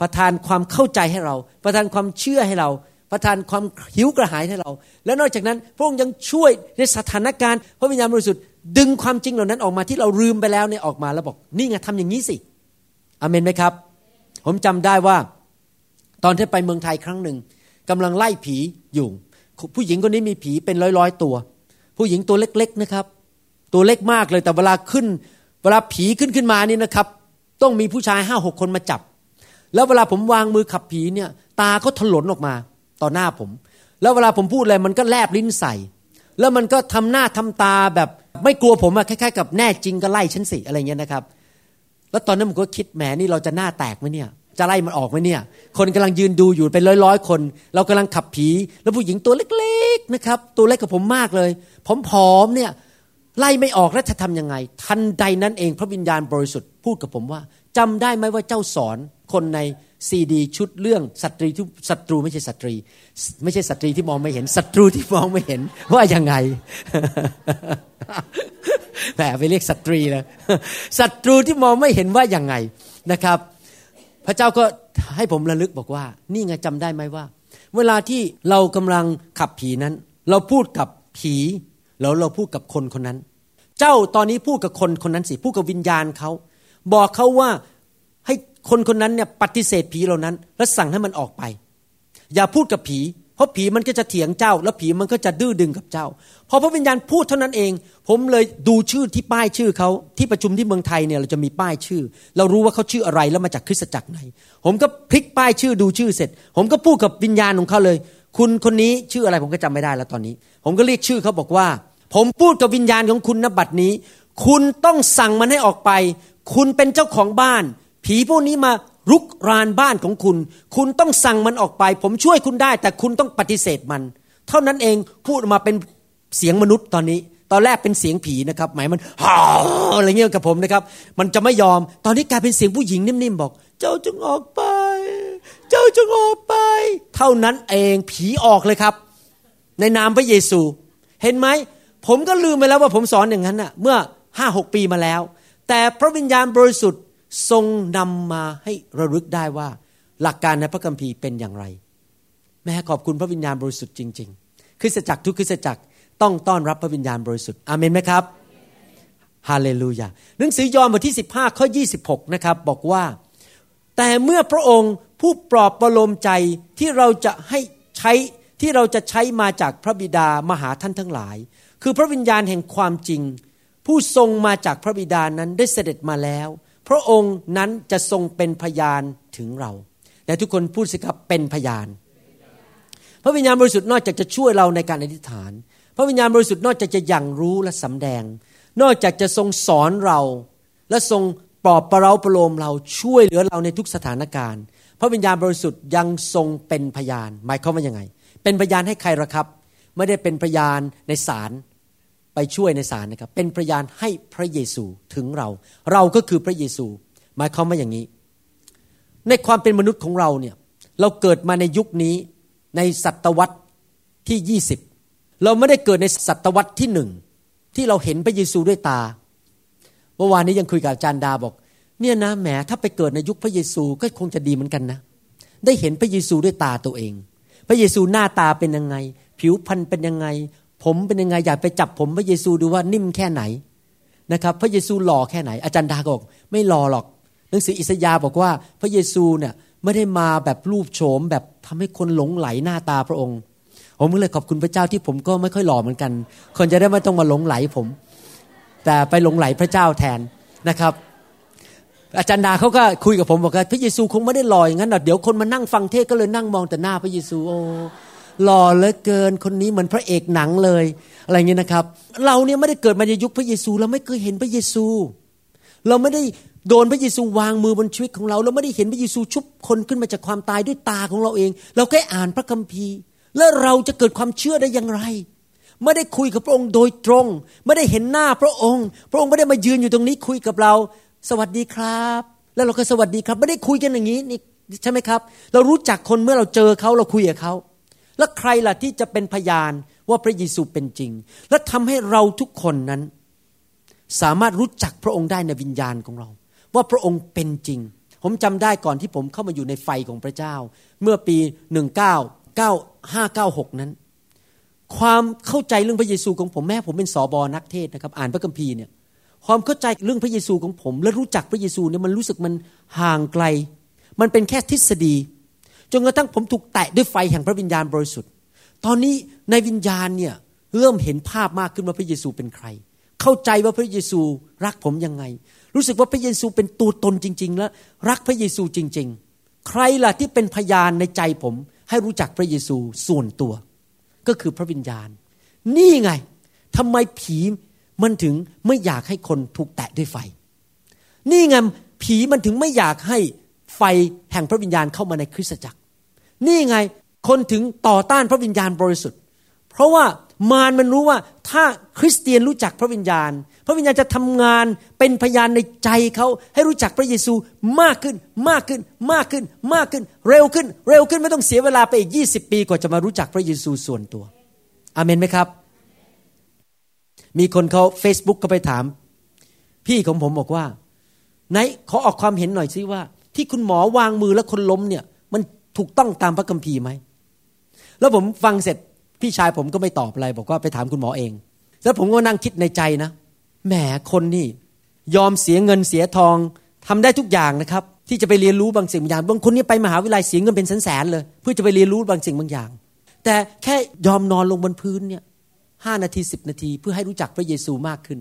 ประทานความเข้าใจให้เรา ประทานความเชื่อให้เรา ประทานความหิวกระหายให้เรา และนอกจากนั้นพระองค์ยังช่วยในสถานการณ์ พระวิญญาณบริสุทธิ์ดึงความจริงเหล่านั้นออกมาที่เราลืมไปแล้วเนี่ยออกมาแล้วบอกนี่ไงทำอย่างนี้สิอเมนไหมครับ ผมจำได้ว่า ตอนที่ไปเมืองไทยครั้งหนึ่งกำลังไล่ผีอยู่ ผู้หญิงคนนี้มีผีเป็นร้อยๆตัว ผู้หญิงตัวเล็กๆนะครับ ตัวเล็กมากเลยแต่เวลาขึ้น เวลาผีขึ้นขึ้นมานี่นะครับ ต้องมีผู้ชายห้าหกคนมาจับ แล้วเวลาผมวางมือขับผีเนี่ยตาเขาถลนออกมาต่อหน้าผม แล้วเวลาผมพูดอะไรมันก็แลบลิ้นใส่ แล้วมันก็ทำหน้าทำตาแบบไม่กลัวผมอะคล้ายๆกับแน่จริงก็ไล่ฉันสิอะไรเงี้ยนะครับ แล้วตอนนั้นผมก็คิดแหมนี่เราจะหน้าแตกไหมเนี่ย จะไล่มันออกไหมเนี่ย คนกำลังยืนดูอยู่เป็นร้อยๆคน เรากำลังขับผี แล้วผู้หญิงตัวเล็กๆนะครับ ตัวเล็กกับผมมากเลยผอมๆเนี่ยไล่ไม่ออกแล้วจะทำยังไง ทันใดนั้นเองพระวิญญาณบริสุทธิ์พูดกับผมว่าจำได้ไหมว่าเจ้าสอนคนในซีดีชุดเรื่องสตรีที่ศัตรูไม่ใช่สตรี ไม่ใช่สตรีที่มองไม่เห็นศัตรูที่มองไม่เห็น ว่ายังไงแหมไปเรียกสตรีเลยศัตรูที่มองไม่เห็นว่ายังไงนะครับ พระเจ้าก็ให้ผมระลึกบอกว่า นี่ไงจำได้ไหมว่า เวลาที่เรากำลังขับผีนั้น เราพูดกับผีแล้วเราพูดกับคนคนนั้น เจ้าตอนนี้พูดกับคนคนนั้นสิพูดกับวิญญาณเขาบอกเขาว่าให้คนคนนั้นเนี่ยปฏิเสธผีเหล่านั้น และสั่งให้มันออกไป อย่าพูดกับผี เพราะผีมันก็จะเถียงเจ้า แล้วผีมันก็จะดื้อดึงกับเจ้า พอพระวิญญาณพูดเท่านั้นเอง ผมเลยดูชื่อที่ป้ายชื่อเขาที่ประชุมที่เมืองไทยเนี่ยเราจะมีป้ายชื่อ เรารู้ว่าเขาชื่ออะไรแล้วมาจากคริสตจักรไหน ผมก็พลิกป้ายชื่อดูชื่อเสร็จ ผมก็พูดกับวิญญาณของเขาเลย คุณคนนี้ชื่ออะไรผมก็จำไม่ได้แล้วตอนนี้ ผมก็เรียกชื่อเขาบอกว่า ผมพูดกับวิญญาณของคุณนบัดนี้ คุณต้องสั่งมันให้ออกไป คุณเป็นเจ้าของบ้าน ผีพวกนี้มา รุกรานบ้านของคุณ คุณต้องสั่งมันออกไป ผมช่วยคุณได้ แต่คุณต้องปฏิเสธมัน เท่านั้นเองพูดมาเป็นเสียงมนุษย์ตอนนี้ ตอนแรกเป็นเสียงผีนะครับหมายมันฮ่าอะไรเงี้ยกับผมนะครับ มันจะไม่ยอม ตอนนี้กลายเป็นเสียงผู้หญิงนิ่มๆบอก เจ้าจงออกไป เจ้าจงออกไป เท่านั้นเองผีออกเลยครับ ในนามพระเยซู เห็นไหมผมก็ลืมไปแล้วว่าผมสอนอย่างนั้นน่ะ เมื่อห้าหกปีมาแล้ว แต่พระวิญญาณบริสุทธิ์ ทรงนำมาให้ระลึกได้ว่า หลักการในพระคัมภีร์เป็นอย่างไร แม่ขอบคุณพระวิญญาณบริสุทธิ์จริง ๆ คริสตจักรทุกคริสตจักรต้องต้อนรับพระวิญญาณบริสุทธิ์อาเมนไหมครับฮาเลลูยาหนังสือยอห์นบทที่ 15 ข้อ 26 นะครับ บอกว่า แต่เมื่อพระองค์ผู้ปลอบประโลมใจที่เราจะให้ใช้ที่เราจะใช้มาจากพระบิดามาหาท่านทั้งหลาย คือพระวิญญาณแห่งความจริง ผู้ทรงมาจากพระบิดานั้นได้เสด็จมาแล้ว พระองค์นั้นจะทรงเป็นพยานถึงเราแต่ทุกคนพูดสิครับเป็นพยาน พระวิญญาณบริสุทธิ์นอกจากจะช่วยเราในการอธิษฐาน พระวิญญาณบริสุทธิ์นอกจากจะยังรู้และสำแดง นอกจากจะทรงสอนเรา และทรงปลอบประเราประโลมเราช่วยเหลือเราในทุกสถานการณ์ พระวิญญาณบริสุทธิ์ยังทรงเป็นพยาน หมายความว่ายังไง เป็นพยานให้ใครละครับ ไม่ได้เป็นพยานในศาล ไปช่วยในศาลนะครับ เป็นพยานให้พระเยซูถึงเรา เราก็คือพระเยซู หมายความว่าอย่างนี้ ในความเป็นมนุษย์ของเราเนี่ยเราเกิดมาในยุคนี้ในศตวรรษที่ยี่สิบเราไม่ได้เกิดในศตวรรษที่หนึ่งที่เราเห็นพระเยซูด้วยตาเมื่อวานนี้ยังคุยกับอาจารย์ดาบอก เนี่ยนะแหมถ้าไปเกิดในยุคพระเยซูก็คงจะดีเหมือนกันนะ ได้เห็นพระเยซูด้วยตาตัวเอง พระเยซูหน้าตาเป็นยังไง ผิวพรรณเป็นยังไง ผมเป็นยังไงอยากไปจับผมพระเยซูดูว่านิ่มแค่ไหนนะครับ พระเยซูหล่อแค่ไหน อาจารย์ดาก็บอกไม่หล่อหรอก หนังสืออิสยาห์บอกว่าพระเยซูเนี่ยไม่ได้มาแบบรูปโฉมแบบทำให้คนหลงไหลหน้าตาพระองค์ผมก็เลยขอบคุณพระเจ้าที่ผมก็ไม่ค่อยหล่อเหมือนกัน คนจะได้ไม่ต้องมาหลงไหลผม แต่ไปหลงไหลพระเจ้าแทนนะครับ อาจารย์ดาเขาก็คุยกับผมบอกว่าพระเยซูคงไม่ได้หล่ออย่างนั้นหรอกเดี๋ยวคนมานั่งฟังเทศก็เลยนั่งมองแต่หน้าพระเยซูโอ้ หล่อเหลือเกินคนนี้เหมือนพระเอกหนังเลย อะไรเงี้ยนะครับ เราเนี่ยไม่ได้เกิดมาในยุคพระเยซู เราไม่เคยเห็นพระเยซู เราไม่ได้โดนพระเยซูวางมือบนชีวิตของเรา เราไม่ได้เห็นพระเยซูชุบคนขึ้นมาจากความตายด้วยตาของเราเอง เราแค่อ่านพระคัมภีร์ แล้วเราจะเกิดความเชื่อได้อย่างไรไม่ได้คุยกับพระองค์โดยตรง ไม่ได้เห็นหน้าพระองค์ พระองค์ไม่ได้มายืนอยู่ตรงนี้คุยกับเรา สวัสดีครับ แล้วเราก็สวัสดีครับ ไม่ได้คุยกันอย่างนี้นี่ใช่ไหมครับ เรารู้จักคนเมื่อเราเจอเขาเราคุยกับเขา แล้วใครล่ะที่จะเป็นพยานว่าพระเยซูเป็นจริง และทำให้เราทุกคนนั้น สามารถรู้จักพระองค์ได้ในวิญญาณของเรา ว่าพระองค์เป็นจริง ผมจำได้ก่อนที่ผมเข้ามาอยู่ในไฟของพระเจ้า เมื่อปี 199596 นั้น ความเข้าใจเรื่องพระเยซูของผมแม่ผมเป็นสอบอนักเทศนะครับ อ่านพระคัมภีร์เนี่ยความเข้าใจเรื่องพระเยซูของผม และรู้จักพระเยซูเนี่ยมันรู้สึกมันห่างไกล มันเป็นแค่ทฤษฎี จนกระทั่งผมถูกแตะด้วยไฟแห่งพระวิญญาณบริสุทธิ์ ตอนนี้ในวิญญาณเนี่ยเริ่มเห็นภาพมากขึ้นว่าพระเยซูเป็นใคร เข้าใจว่าพระเยซูรักผมยังไง รู้สึกว่าพระเยซูเป็นตัวตนจริง ๆ และรักพระเยซูจริง ๆ ใครล่ะที่เป็นพยานในใจผม ให้รู้จักพระเยซูส่วนตัว ก็คือพระวิญญาณ นี่ไงทำไมผีมันถึงไม่อยากให้คนถูกแตะด้วยไฟ นี่ไงผีมันถึงไม่อยากให้ไฟแห่งพระวิญญาณเข้ามาในคริสตจักร นี่ไงคนถึงต่อต้านพระวิญญาณบริสุทธิ์ เพราะว่ามารมันรู้ว่าถ้าคริสเตียนรู้จักพระวิญญาณ พระวิญญาณจะทำงานเป็นพยานในใจเขาให้รู้จักพระเยซูมากขึ้นมากขึ้นมากขึ้นมากขึ้น เร็วขึ้น เร็วขึ้นไม่ต้องเสียเวลาไปอีก 20 ปีกว่าจะมารู้จักพระเยซูส่วนตัวอเมนไหมครับ มีคนเขา Facebook ก็ไปถาม พี่ของผมบอกว่าไหนขอออกความเห็นหน่อยซิว่า ที่คุณหมอวางมือแล้วคนล้มเนี่ย ถูกต้องตามพระคัมภีร์ไหม แล้วผมฟังเสร็จพี่ชายผมก็ไม่ตอบอะไร บอกว่าไปถามคุณหมอเอง แล้วผมก็นั่งคิดในใจนะ แหมคนนี่ ยอมเสียเงินเสียทองทำได้ทุกอย่างนะครับ ที่จะไปเรียนรู้บางสิ่งบางอย่าง บางคนนี่ไปมหาวิทยาลัยเสียเงินเป็นแสนๆเลย เพื่อจะไปเรียนรู้บางสิ่งบางอย่าง แต่แค่ยอมนอนลงบนพื้นเนี่ยห้านาทีสิบนาที เพื่อให้รู้จักพระเยซูมากขึ้น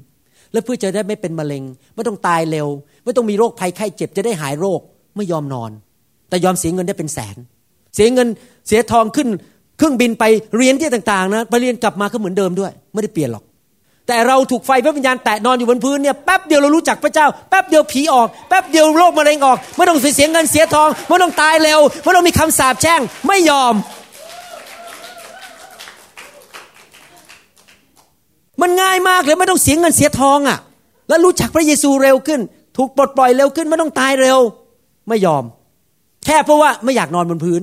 และเพื่อจะได้ไม่เป็นมะเร็ง ไม่ต้องตายเร็ว ไม่ต้องมีโรคภัยไข้เจ็บจะได้หายโรคไม่ยอมนอน แต่ยอมเสียเงินได้เป็นแสน เสียเงินเสียทองขึ้น เครื่องบินไปเรียนที่ต่างๆนะไปเรียนกลับมาก็เหมือนเดิมด้วย ไม่ได้เปลี่ยนหรอก แต่เราถูกไฟพระวิญญาณแตะนอนอยู่บนพื้นเนี่ยแป๊บเดียวเรารู้จักพระเจ้าแป๊บเดียวผีออกแป๊บเดียวโรคมะเร็งออกไม่ต้องเสียเงินเสียทองไม่ต้องตายเร็วไม่ต้องมีคำสาปแช่งไม่ยอม มันง่ายมากเลยไม่ต้องเสียเงินเสียทองอะ่ะ แล้วรู้จักพระเยซูเร็วขึ้น ถูกปลดปล่อยเร็วขึ้นไม่ต้องตายเร็ว ไม่ยอม แค่เพราะว่าไม่อยากนอนบนพื้น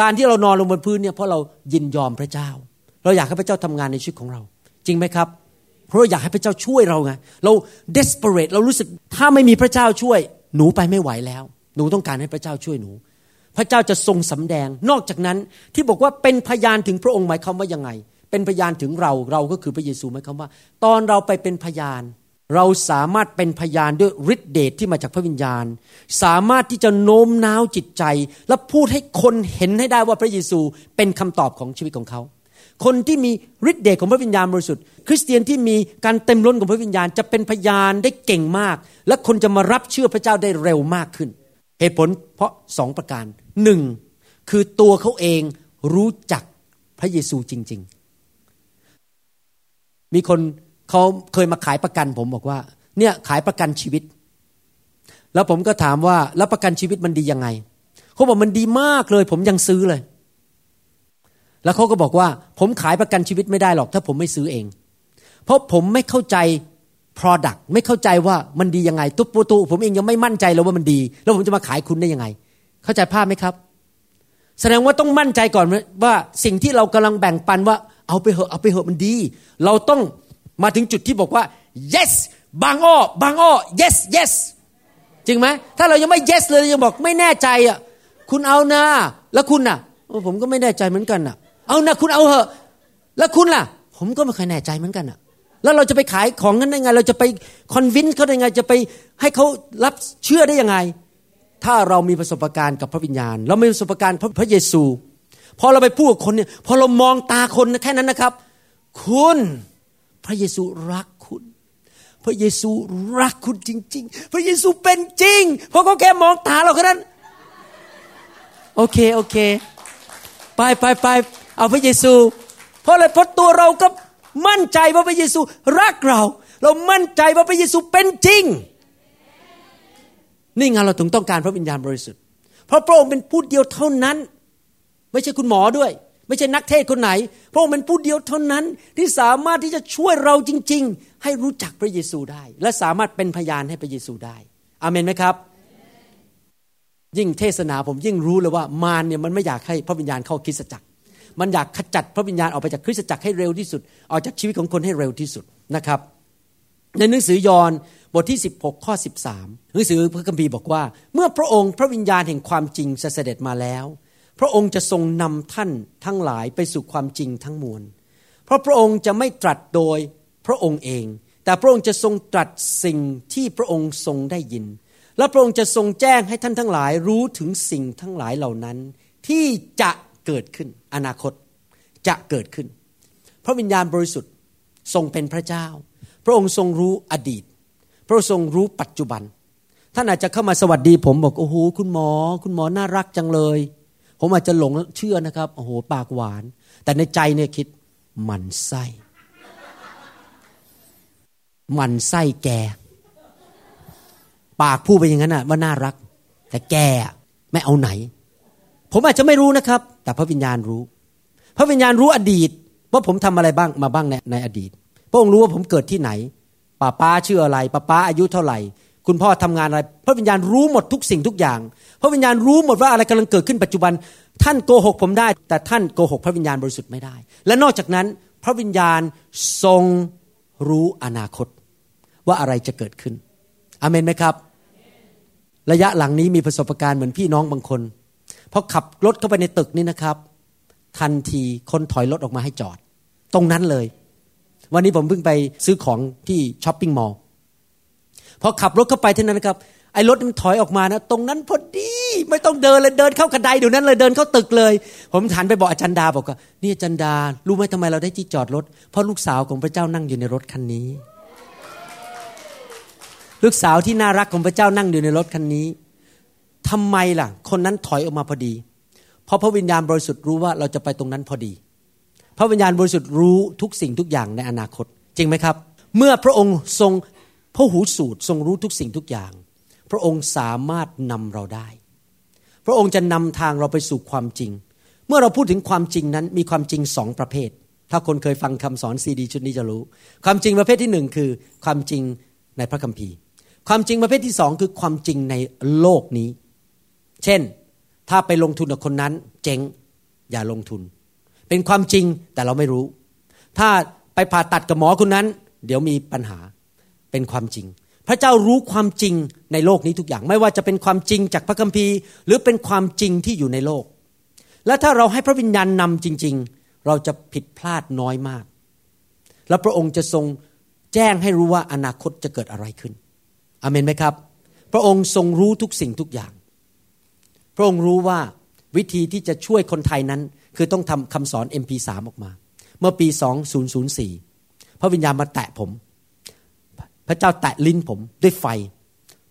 การที่เรานอนลงบนพื้นเนี่ยเพราะเรายินยอมพระเจ้า เราอยากให้พระเจ้าทำงานในชีวิตของเรา จริงไหมครับ เพราะเราอยากให้พระเจ้าช่วยเราไงเรา desperate เรารู้สึกถ้าไม่มีพระเจ้าช่วย หนูไปไม่ไหวแล้ว หนูต้องการให้พระเจ้าช่วยหนู พระเจ้าจะทรงสำแดง นอกจากนั้นที่บอกว่าเป็นพยานถึงพระองค์หมายความว่ายังไง เป็นพยานถึงเราเราก็คือพระเยซูหมายความว่า ตอนเราไปเป็นพยาน เราสามารถเป็นพยานด้วยฤทธิเดชที่มาจากพระวิญญาณ สามารถที่จะโน้มน้าวจิตใจ และพูดให้คนเห็นให้ได้ว่าพระเยซูเป็นคำตอบของชีวิตของเขา คนที่มีฤทธิเดชของพระวิญญาณบริสุทธิ์คริสเตียนที่มีการเต็มล้นของพระวิญญาณจะเป็นพยานได้เก่งมาก และคนจะมารับเชื่อพระเจ้าได้เร็วมากขึ้น เหตุผลเพราะสองประการหนึ่งคือตัวเขาเองรู้จักพระเยซูจริง ๆ มีคน เขาเคยมาขายประกันผมบอกว่า เนี่ยขายประกันชีวิต แล้วผมก็ถามว่าแล้วประกันชีวิตมันดียังไงเขาบอกมันดีมากเลย ผมยังซื้อเลย แล้วเขาก็บอกว่า ผมขายประกันชีวิตไม่ได้หรอก ถ้าผมไม่ซื้อเอง เพราะผมไม่เข้าใจ Product ไม่เข้าใจว่ามันดียังไง ตุ๊ปูตูผมเองยังไม่มั่นใจเลยว่ามันดี แล้วผมจะมาขายคุณได้ยังไง เข้าใจภาพไหมครับ แสดงว่าต้องมั่นใจก่อนว่าสิ่งที่เรากำลังแบ่งปันว่า เอาไปเหอะเอาไปเหอะมันดี เราต้อง มาถึงจุดที่บอกว่า yes บางอ้อบางอ้อ yes yes จริงไหมถ้าเรายังไม่ yes เลยยังบอกไม่แน่ใจอะคุณเอานะแล้วคุณน่ะผมก็ไม่แน่ใจเหมือนกันน่ะ เอานะคุณเอาเหอะแล้วคุณล่ะ ผมก็ไม่เคยแน่ใจเหมือนกันน่ะ แล้วเราจะไปขายของนั้นได้ไง เราจะไปคอนวินเขาได้ไง จะไปให้เขารับเชื่อได้ยังไง ถ้าเรามีประสบการณ์กับพระวิญญาณ เรามีประสบการณ์พระพระเยซู พอเราไปพูดกับคนเนี่ยพอเรามองตาคนแค่นั้นนะครับ คุณ พระเยซูรักคุณ พระเยซูรักคุณจริง ๆ พระเยซูเป็นจริง เพราะเขาแค่มองตาเราแค่นั้น โอเค โอเค ไปไปไปเอาพระเยซู เพราะอะไรเพราะตัวเราก็มั่นใจว่าพระเยซูรักเรา เรามั่นใจว่าพระเยซูเป็นจริง นี่งานเราถึงต้องการพระวิญญาณบริสุทธิ์ เพราะพระองค์เป็นผู้เดียวเท่านั้น ไม่ใช่คุณหมอด้วย ไม่ใช่นักเทศคนไหน เพราะองค์เป็นผู้เดียวเท่านั้นที่สามารถที่จะช่วยเราจริง ๆ ให้รู้จักพระเยซูได้ และสามารถเป็นพยานให้พระเยซูได้อเมนไหมครับ ยิ่งเทศนาผมยิ่งรู้เลยว่ามารเนี่ยมันไม่อยากให้พระวิญญาณเข้าคริสตจักร มันอยากขจัดพระวิญญาณออกไปจากคริสตจักรให้เร็วที่สุดออกจากชีวิตของคนให้เร็วที่สุดนะครับ ในหนังสือยอห์นบทที่ 16 ข้อ 13 หนังสือพระคัมภีร์บอกว่า เมื่อพระองค์พระวิญญาณแห่งความจริงจะเสด็จมาแล้ว พระองค์จะทรงนำท่านทั้งหลายไปสู่ความจริงทั้งมวล เพราะพระองค์จะไม่ตรัสโดยพระองค์เอง แต่พระองค์จะทรงตรัสสิ่งที่พระองค์ทรงได้ยิน และพระองค์จะทรงแจ้งให้ท่านทั้งหลายรู้ถึงสิ่งทั้งหลายเหล่านั้น ที่จะเกิดขึ้น อนาคตจะเกิดขึ้น พระวิญญาณบริสุทธิ์ทรงเป็นพระเจ้า พระองค์ทรงรู้อดีต พระองค์ทรงรู้ปัจจุบัน ท่านอาจจะเข้ามาสวัสดีผมบอกโอ้โหคุณหมอ คุณหมอน่ารักจังเลย ผมอาจจะหลงเชื่อนะครับโอ้โหปากหวาน แต่ในใจเนี่ยคิดมันไส้มันไส้แก ปากพูดไปอย่างนั้นน่ะว่าน่ารัก แต่แกไม่เอาไหน ผมอาจจะไม่รู้นะครับ แต่พระวิญญาณรู้ พระวิญญาณรู้อดีตว่าผมทำอะไรบ้างมาบ้างในในอดีต พระองค์รู้ว่าผมเกิดที่ไหนป้าป้าชื่ออะไรป้าป้าอายุเท่าไหร่ คุณพ่อทำงานอะไร พระวิญญาณรู้หมดทุกสิ่งทุกอย่าง พระวิญญาณรู้หมดว่าอะไรกำลังเกิดขึ้นปัจจุบัน ท่านโกหกผมได้ แต่ท่านโกหกพระวิญญาณบริสุทธิ์ไม่ได้ และนอกจากนั้น พระวิญญาณทรงรู้อนาคต ว่าอะไรจะเกิดขึ้นอเมนไหมครับ ระยะหลังนี้มีประสบการณ์เหมือนพี่น้องบางคนพอขับรถเข้าไปในตึกนี่นะครับ ทันทีคนถอยรถออกมาให้จอด ตรงนั้นเลย วันนี้ผมเพิ่งไปซื้อของที่ช้อปปิ้งมอลล์ พอขับรถเข้าไปเท่านั้นครับไอ้รถมันถอยออกมานะ ตรงนั้นพอดีไม่ต้องเดินเลยเดินเข้ากระไดเดี๋ยวนั้นเลยเดินเข้าตึกเลย ผมถันไปบอกอาจารย์ดาบอกว่านี่อาจารย์ดา รู้ไหมทำไมเราได้ที่จอดรถ เพราะลูกสาวของพระเจ้านั่งอยู่ในรถคันนี้ ลูกสาวที่น่ารักของพระเจ้านั่งอยู่ในรถคันนี้ทำไมล่ะ คนนั้นถอยออกมาพอดี เพราะพระวิญญาณบริสุทธิ์รู้ว่าเราจะไปตรงนั้นพอดี พระวิญญาณบริสุทธิ์รู้ทุกสิ่งทุกอย่างในอนาคต จริงไหมครับ เมื่อพระองค์ทรง พระหูสูตรทรงรู้ทุกสิ่งทุกอย่าง พระองค์สามารถนำเราได้ พระองค์จะนำทางเราไปสู่ความจริง เมื่อเราพูดถึงความจริงนั้นมีความจริงสองประเภท ถ้าคนเคยฟังคำสอนซีดีชุดนี้จะรู้ ความจริงประเภทที่หนึ่งคือความจริงในพระคัมภีร์ ความจริงประเภทที่สองคือความจริงในโลกนี้ เช่น ถ้าไปลงทุนกับคนนั้น เจ๊งอย่าลงทุน เป็นความจริงแต่เราไม่รู้ ถ้าไปผ่าตัดกับหมอคนนั้น เดี๋ยวมีปัญหา เป็นความจริง พระเจ้ารู้ความจริงในโลกนี้ทุกอย่าง ไม่ว่าจะเป็นความจริงจากพระคัมภีร์ หรือเป็นความจริงที่อยู่ในโลก และถ้าเราให้พระวิญญาณนำจริง ๆ เราจะผิดพลาดน้อยมาก และพระองค์จะทรงแจ้งให้รู้ว่าอนาคตจะเกิดอะไรขึ้นอเมนไหมครับ พระองค์ทรงรู้ทุกสิ่งทุกอย่าง พระองค์รู้ว่าวิธีที่จะช่วยคนไทยนั้น คือต้องทำคำสอน MP3 ออกมา เมื่อปี 2004 พระวิญญาณมาแตะผม พระเจ้าแตะลิ้นผมด้วยไฟ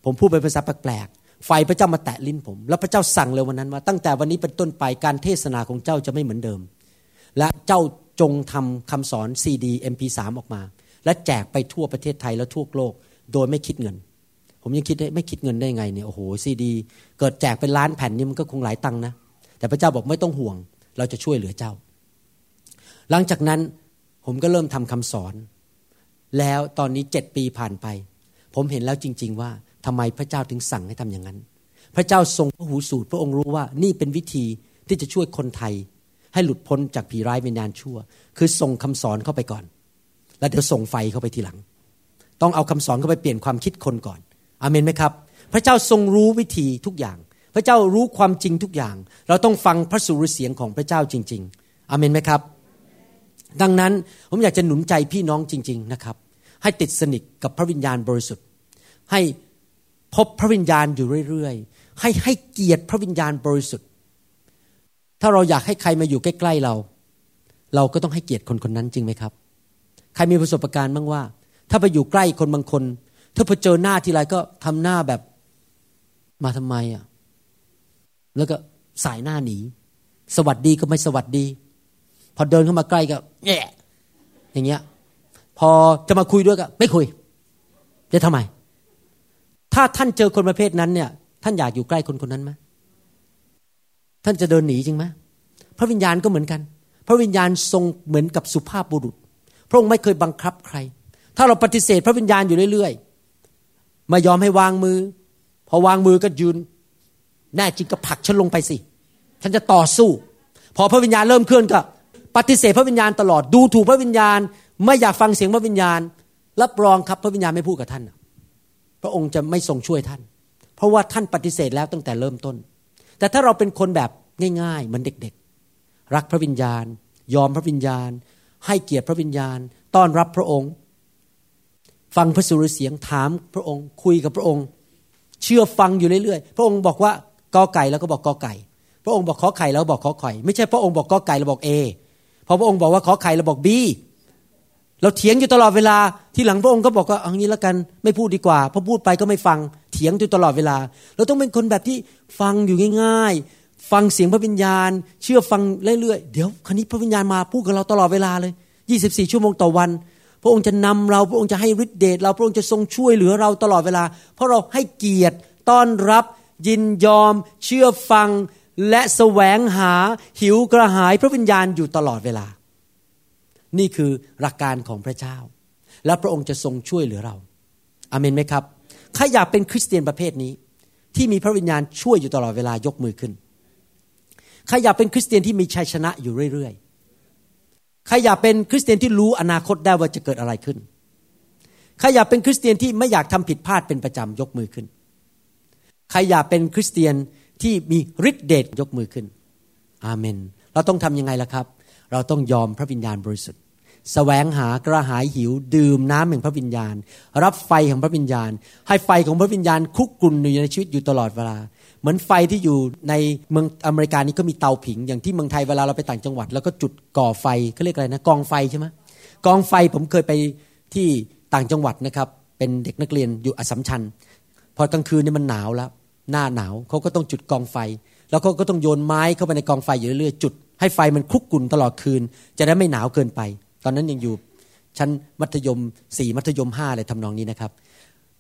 ผมพูดเป็นภาษาแปลกๆไฟพระเจ้ามาแตะลิ้นผม แล้วพระเจ้าสั่งเลยวันนั้นว่าตั้งแต่วันนี้เป็นต้นไปการเทศนาของเจ้าจะไม่เหมือนเดิม และเจ้าจงทำคำสอนซีดีเอ็มพีสามออกมา และแจกไปทั่วประเทศไทยและทั่วโลก โดยไม่คิดเงิน ผมยังคิดได้ไม่คิดเงินได้ไงเนี่ยโอ้โหซีดี เกิดแจกเป็นล้านแผ่นนี่มันก็คงหลายตังค์นะแต่พระเจ้าบอกไม่ต้องห่วง เราจะช่วยเหลือเจ้า หลังจากนั้นผมก็เริ่มทำคำสอน แล้วตอนนี้เจ็ดปีผ่านไป ผมเห็นแล้วจริง ๆ ว่าทำไมพระเจ้าถึงสั่งให้ทำอย่างนั้น พระเจ้าทรงพระหูสูตรพระองค์รู้ว่านี่เป็นวิธีที่จะช่วยคนไทย ให้หลุดพ้นจากผีร้ายวิญญาณชั่ว คือส่งคำสอนเข้าไปก่อน แล้วเดี๋ยวส่งไฟเข้าไปทีหลัง ต้องเอาคำสอนเข้าไปเปลี่ยนความคิดคนก่อนอเมนไหมครับ พระเจ้าทรงรู้วิธีทุกอย่าง พระเจ้ารู้ความจริงทุกอย่าง เราต้องฟังพระสุรเสียงของพระเจ้าจริง ๆอเมนไหมครับ ดังนั้นผมอยากจะหนุนใจพี่น้องจริง ๆนะครับ ให้ติดสนิทกับพระวิญญาณบริสุทธิ์ ให้พบพระวิญญาณอยู่เรื่อยๆ ให้ให้เกียรติพระวิญญาณบริสุทธิ์ ถ้าเราอยากให้ใครมาอยู่ใกล้ๆเรา เราก็ต้องให้เกียรติคนคนนั้นจริงไหมครับ ใครมีประสบการณ์บ้างว่า ถ้าไปอยู่ใกล้คนบางคน ถ้าพอเจอหน้าทีไรก็ทำหน้าแบบมาทำไมอะแล้วก็สายหน้าหนี สวัสดีก็ไม่สวัสดี พอเดินเข้ามาใกล้ก็แย่อย่างเงี้ย พอจะมาคุยด้วยก็ไม่คุย จะทำไม ถ้าท่านเจอคนประเภทนั้นเนี่ย ท่านอยากอยู่ใกล้คนคนนั้นไหมท่านจะเดินหนีจริงไหมพระวิญญาณก็เหมือนกัน พระวิญญาณทรงเหมือนกับสุภาพบุรุษ พระองค์ไม่เคยบังคับใคร ถ้าเราปฏิเสธพระวิญญาณอยู่เรื่อยๆ ไม่ยอมให้วางมือ พอวางมือก็ยืน แน่จริงก็ผลักฉันลงไปสิ ฉันจะต่อสู้ พอพระวิญญาณเริ่มเคลื่อนก็ ปฏิเสธพระวิญญาณตลอดดูถูกพระวิญญาณ ไม่อยากฟังเสียงพระวิญญาณรับรองครับพระวิญญาณไม่พูดกับท่าน พระองค์จะไม่ทรงช่วยท่าน เพราะว่าท่านปฏิเสธแล้วตั้งแต่เริ่มต้น แต่ถ้าเราเป็นคนแบบง่ายๆเหมือนเด็กๆ รักพระวิญญาณ ยอมพระวิญญาณ ให้เกียรติพระวิญญาณ ต้อนรับพระองค์ ฟังพระสุรเสียงถามพระองค์ คุยกับพระองค์ เชื่อฟังอยู่เรื่อยๆ พระองค์บอกว่ากอไก่แล้วก็บอกกอไก่ พระองค์บอกขอไข่แล้วบอกขอไข่ ไม่ใช่พระองค์บอกกอไก่แล้วบอกเอ พอพระองค์บอกว่าขอไข่แล้วบอกบีเราเถียงอยู่ตลอดเวลาที่หลังพระองค์ก็บอกว่าเอางี้แล้วกันไม่พูดดีกว่าพราะพูดไปก็ไม่ฟังเถียงอยู่ตลอดเวลา เราต้องเป็นคนแบบที่ฟังอยู่ง่าย ๆ ฟังเสียงพระวิญญาณ เชื่อฟังเรื่อยๆเดี๋ยวครนี้พระวิญญาณมาพูดกับเราตลอดเวลาเลย 24 ชั่วโมงต่อวัน พระองค์จะนำเราพระองค์จะให้ฤทธิเดชเราพระองค์จะทรงช่วยเหลือเราตลอดเวลา เพราะเราให้เกียรติต้อนรับ ยินยอม เชื่อฟัง และแสวงหาหิวกระหายพระวิญญาณอยู่ตลอดเวลา นี่คือหลักการของพระเจ้า และพระองค์จะทรงช่วยเหลือเราอเมนไหมครับใครอยากเป็นคริสเตียนประเภทนี้ ที่มีพระวิญญาณช่วยอยู่ตลอดเวลายกมือขึ้นใครอยากเป็นคริสเตียนที่มีชัยชนะอยู่เรื่อยๆใครอยากเป็นคริสเตียนที่รู้อนาคตได้ว่าจะเกิดอะไรขึ้นใครอยากเป็นคริสเตียนที่ไม่อยากทำผิดพลาดเป็นประจำยกมือขึ้น ใครอยากเป็นคริสเตียน ที่มีฤทธิเดชยกมือขึ้น อาเมน เราต้องทำยังไงล่ะครับ เราต้องยอมพระวิญญาณบริสุทธิ์แสวงหากระหายหิว ดื่มน้ำแห่งพระวิญญาณ รับไฟของพระวิญญาณ ให้ไฟของพระวิญญาณคุกกรุ่นอยู่ในชีวิตอยู่ตลอดเวลา เหมือนไฟที่อยู่ในเมืองอเมริกานี่ก็มีเตาผิง อย่างที่เมืองไทยเวลาเราไปต่างจังหวัด แล้วก็จุดก่อไฟเขาเรียกอะไรนะกองไฟใช่ไหมกองไฟผมเคยไปที่ต่างจังหวัดนะครับ เป็นเด็กนักเรียนอยู่อสัมชัญพอกลางคืนนี่มันหนาวแล้ว หน้าหนาวเขาก็ต้องจุดกองไฟ แล้วเขาก็ต้องโยนไม้เข้าไปในกองไฟอยู่เรื่อยๆจุด ให้ไฟมันคุกกุ่นตลอดคืน จะได้ไม่หนาวเกินไป ตอนนั้นยังอยู่ชั้นมัธยมสี่มัธยมห้าอะไรทำนองนี้นะครับ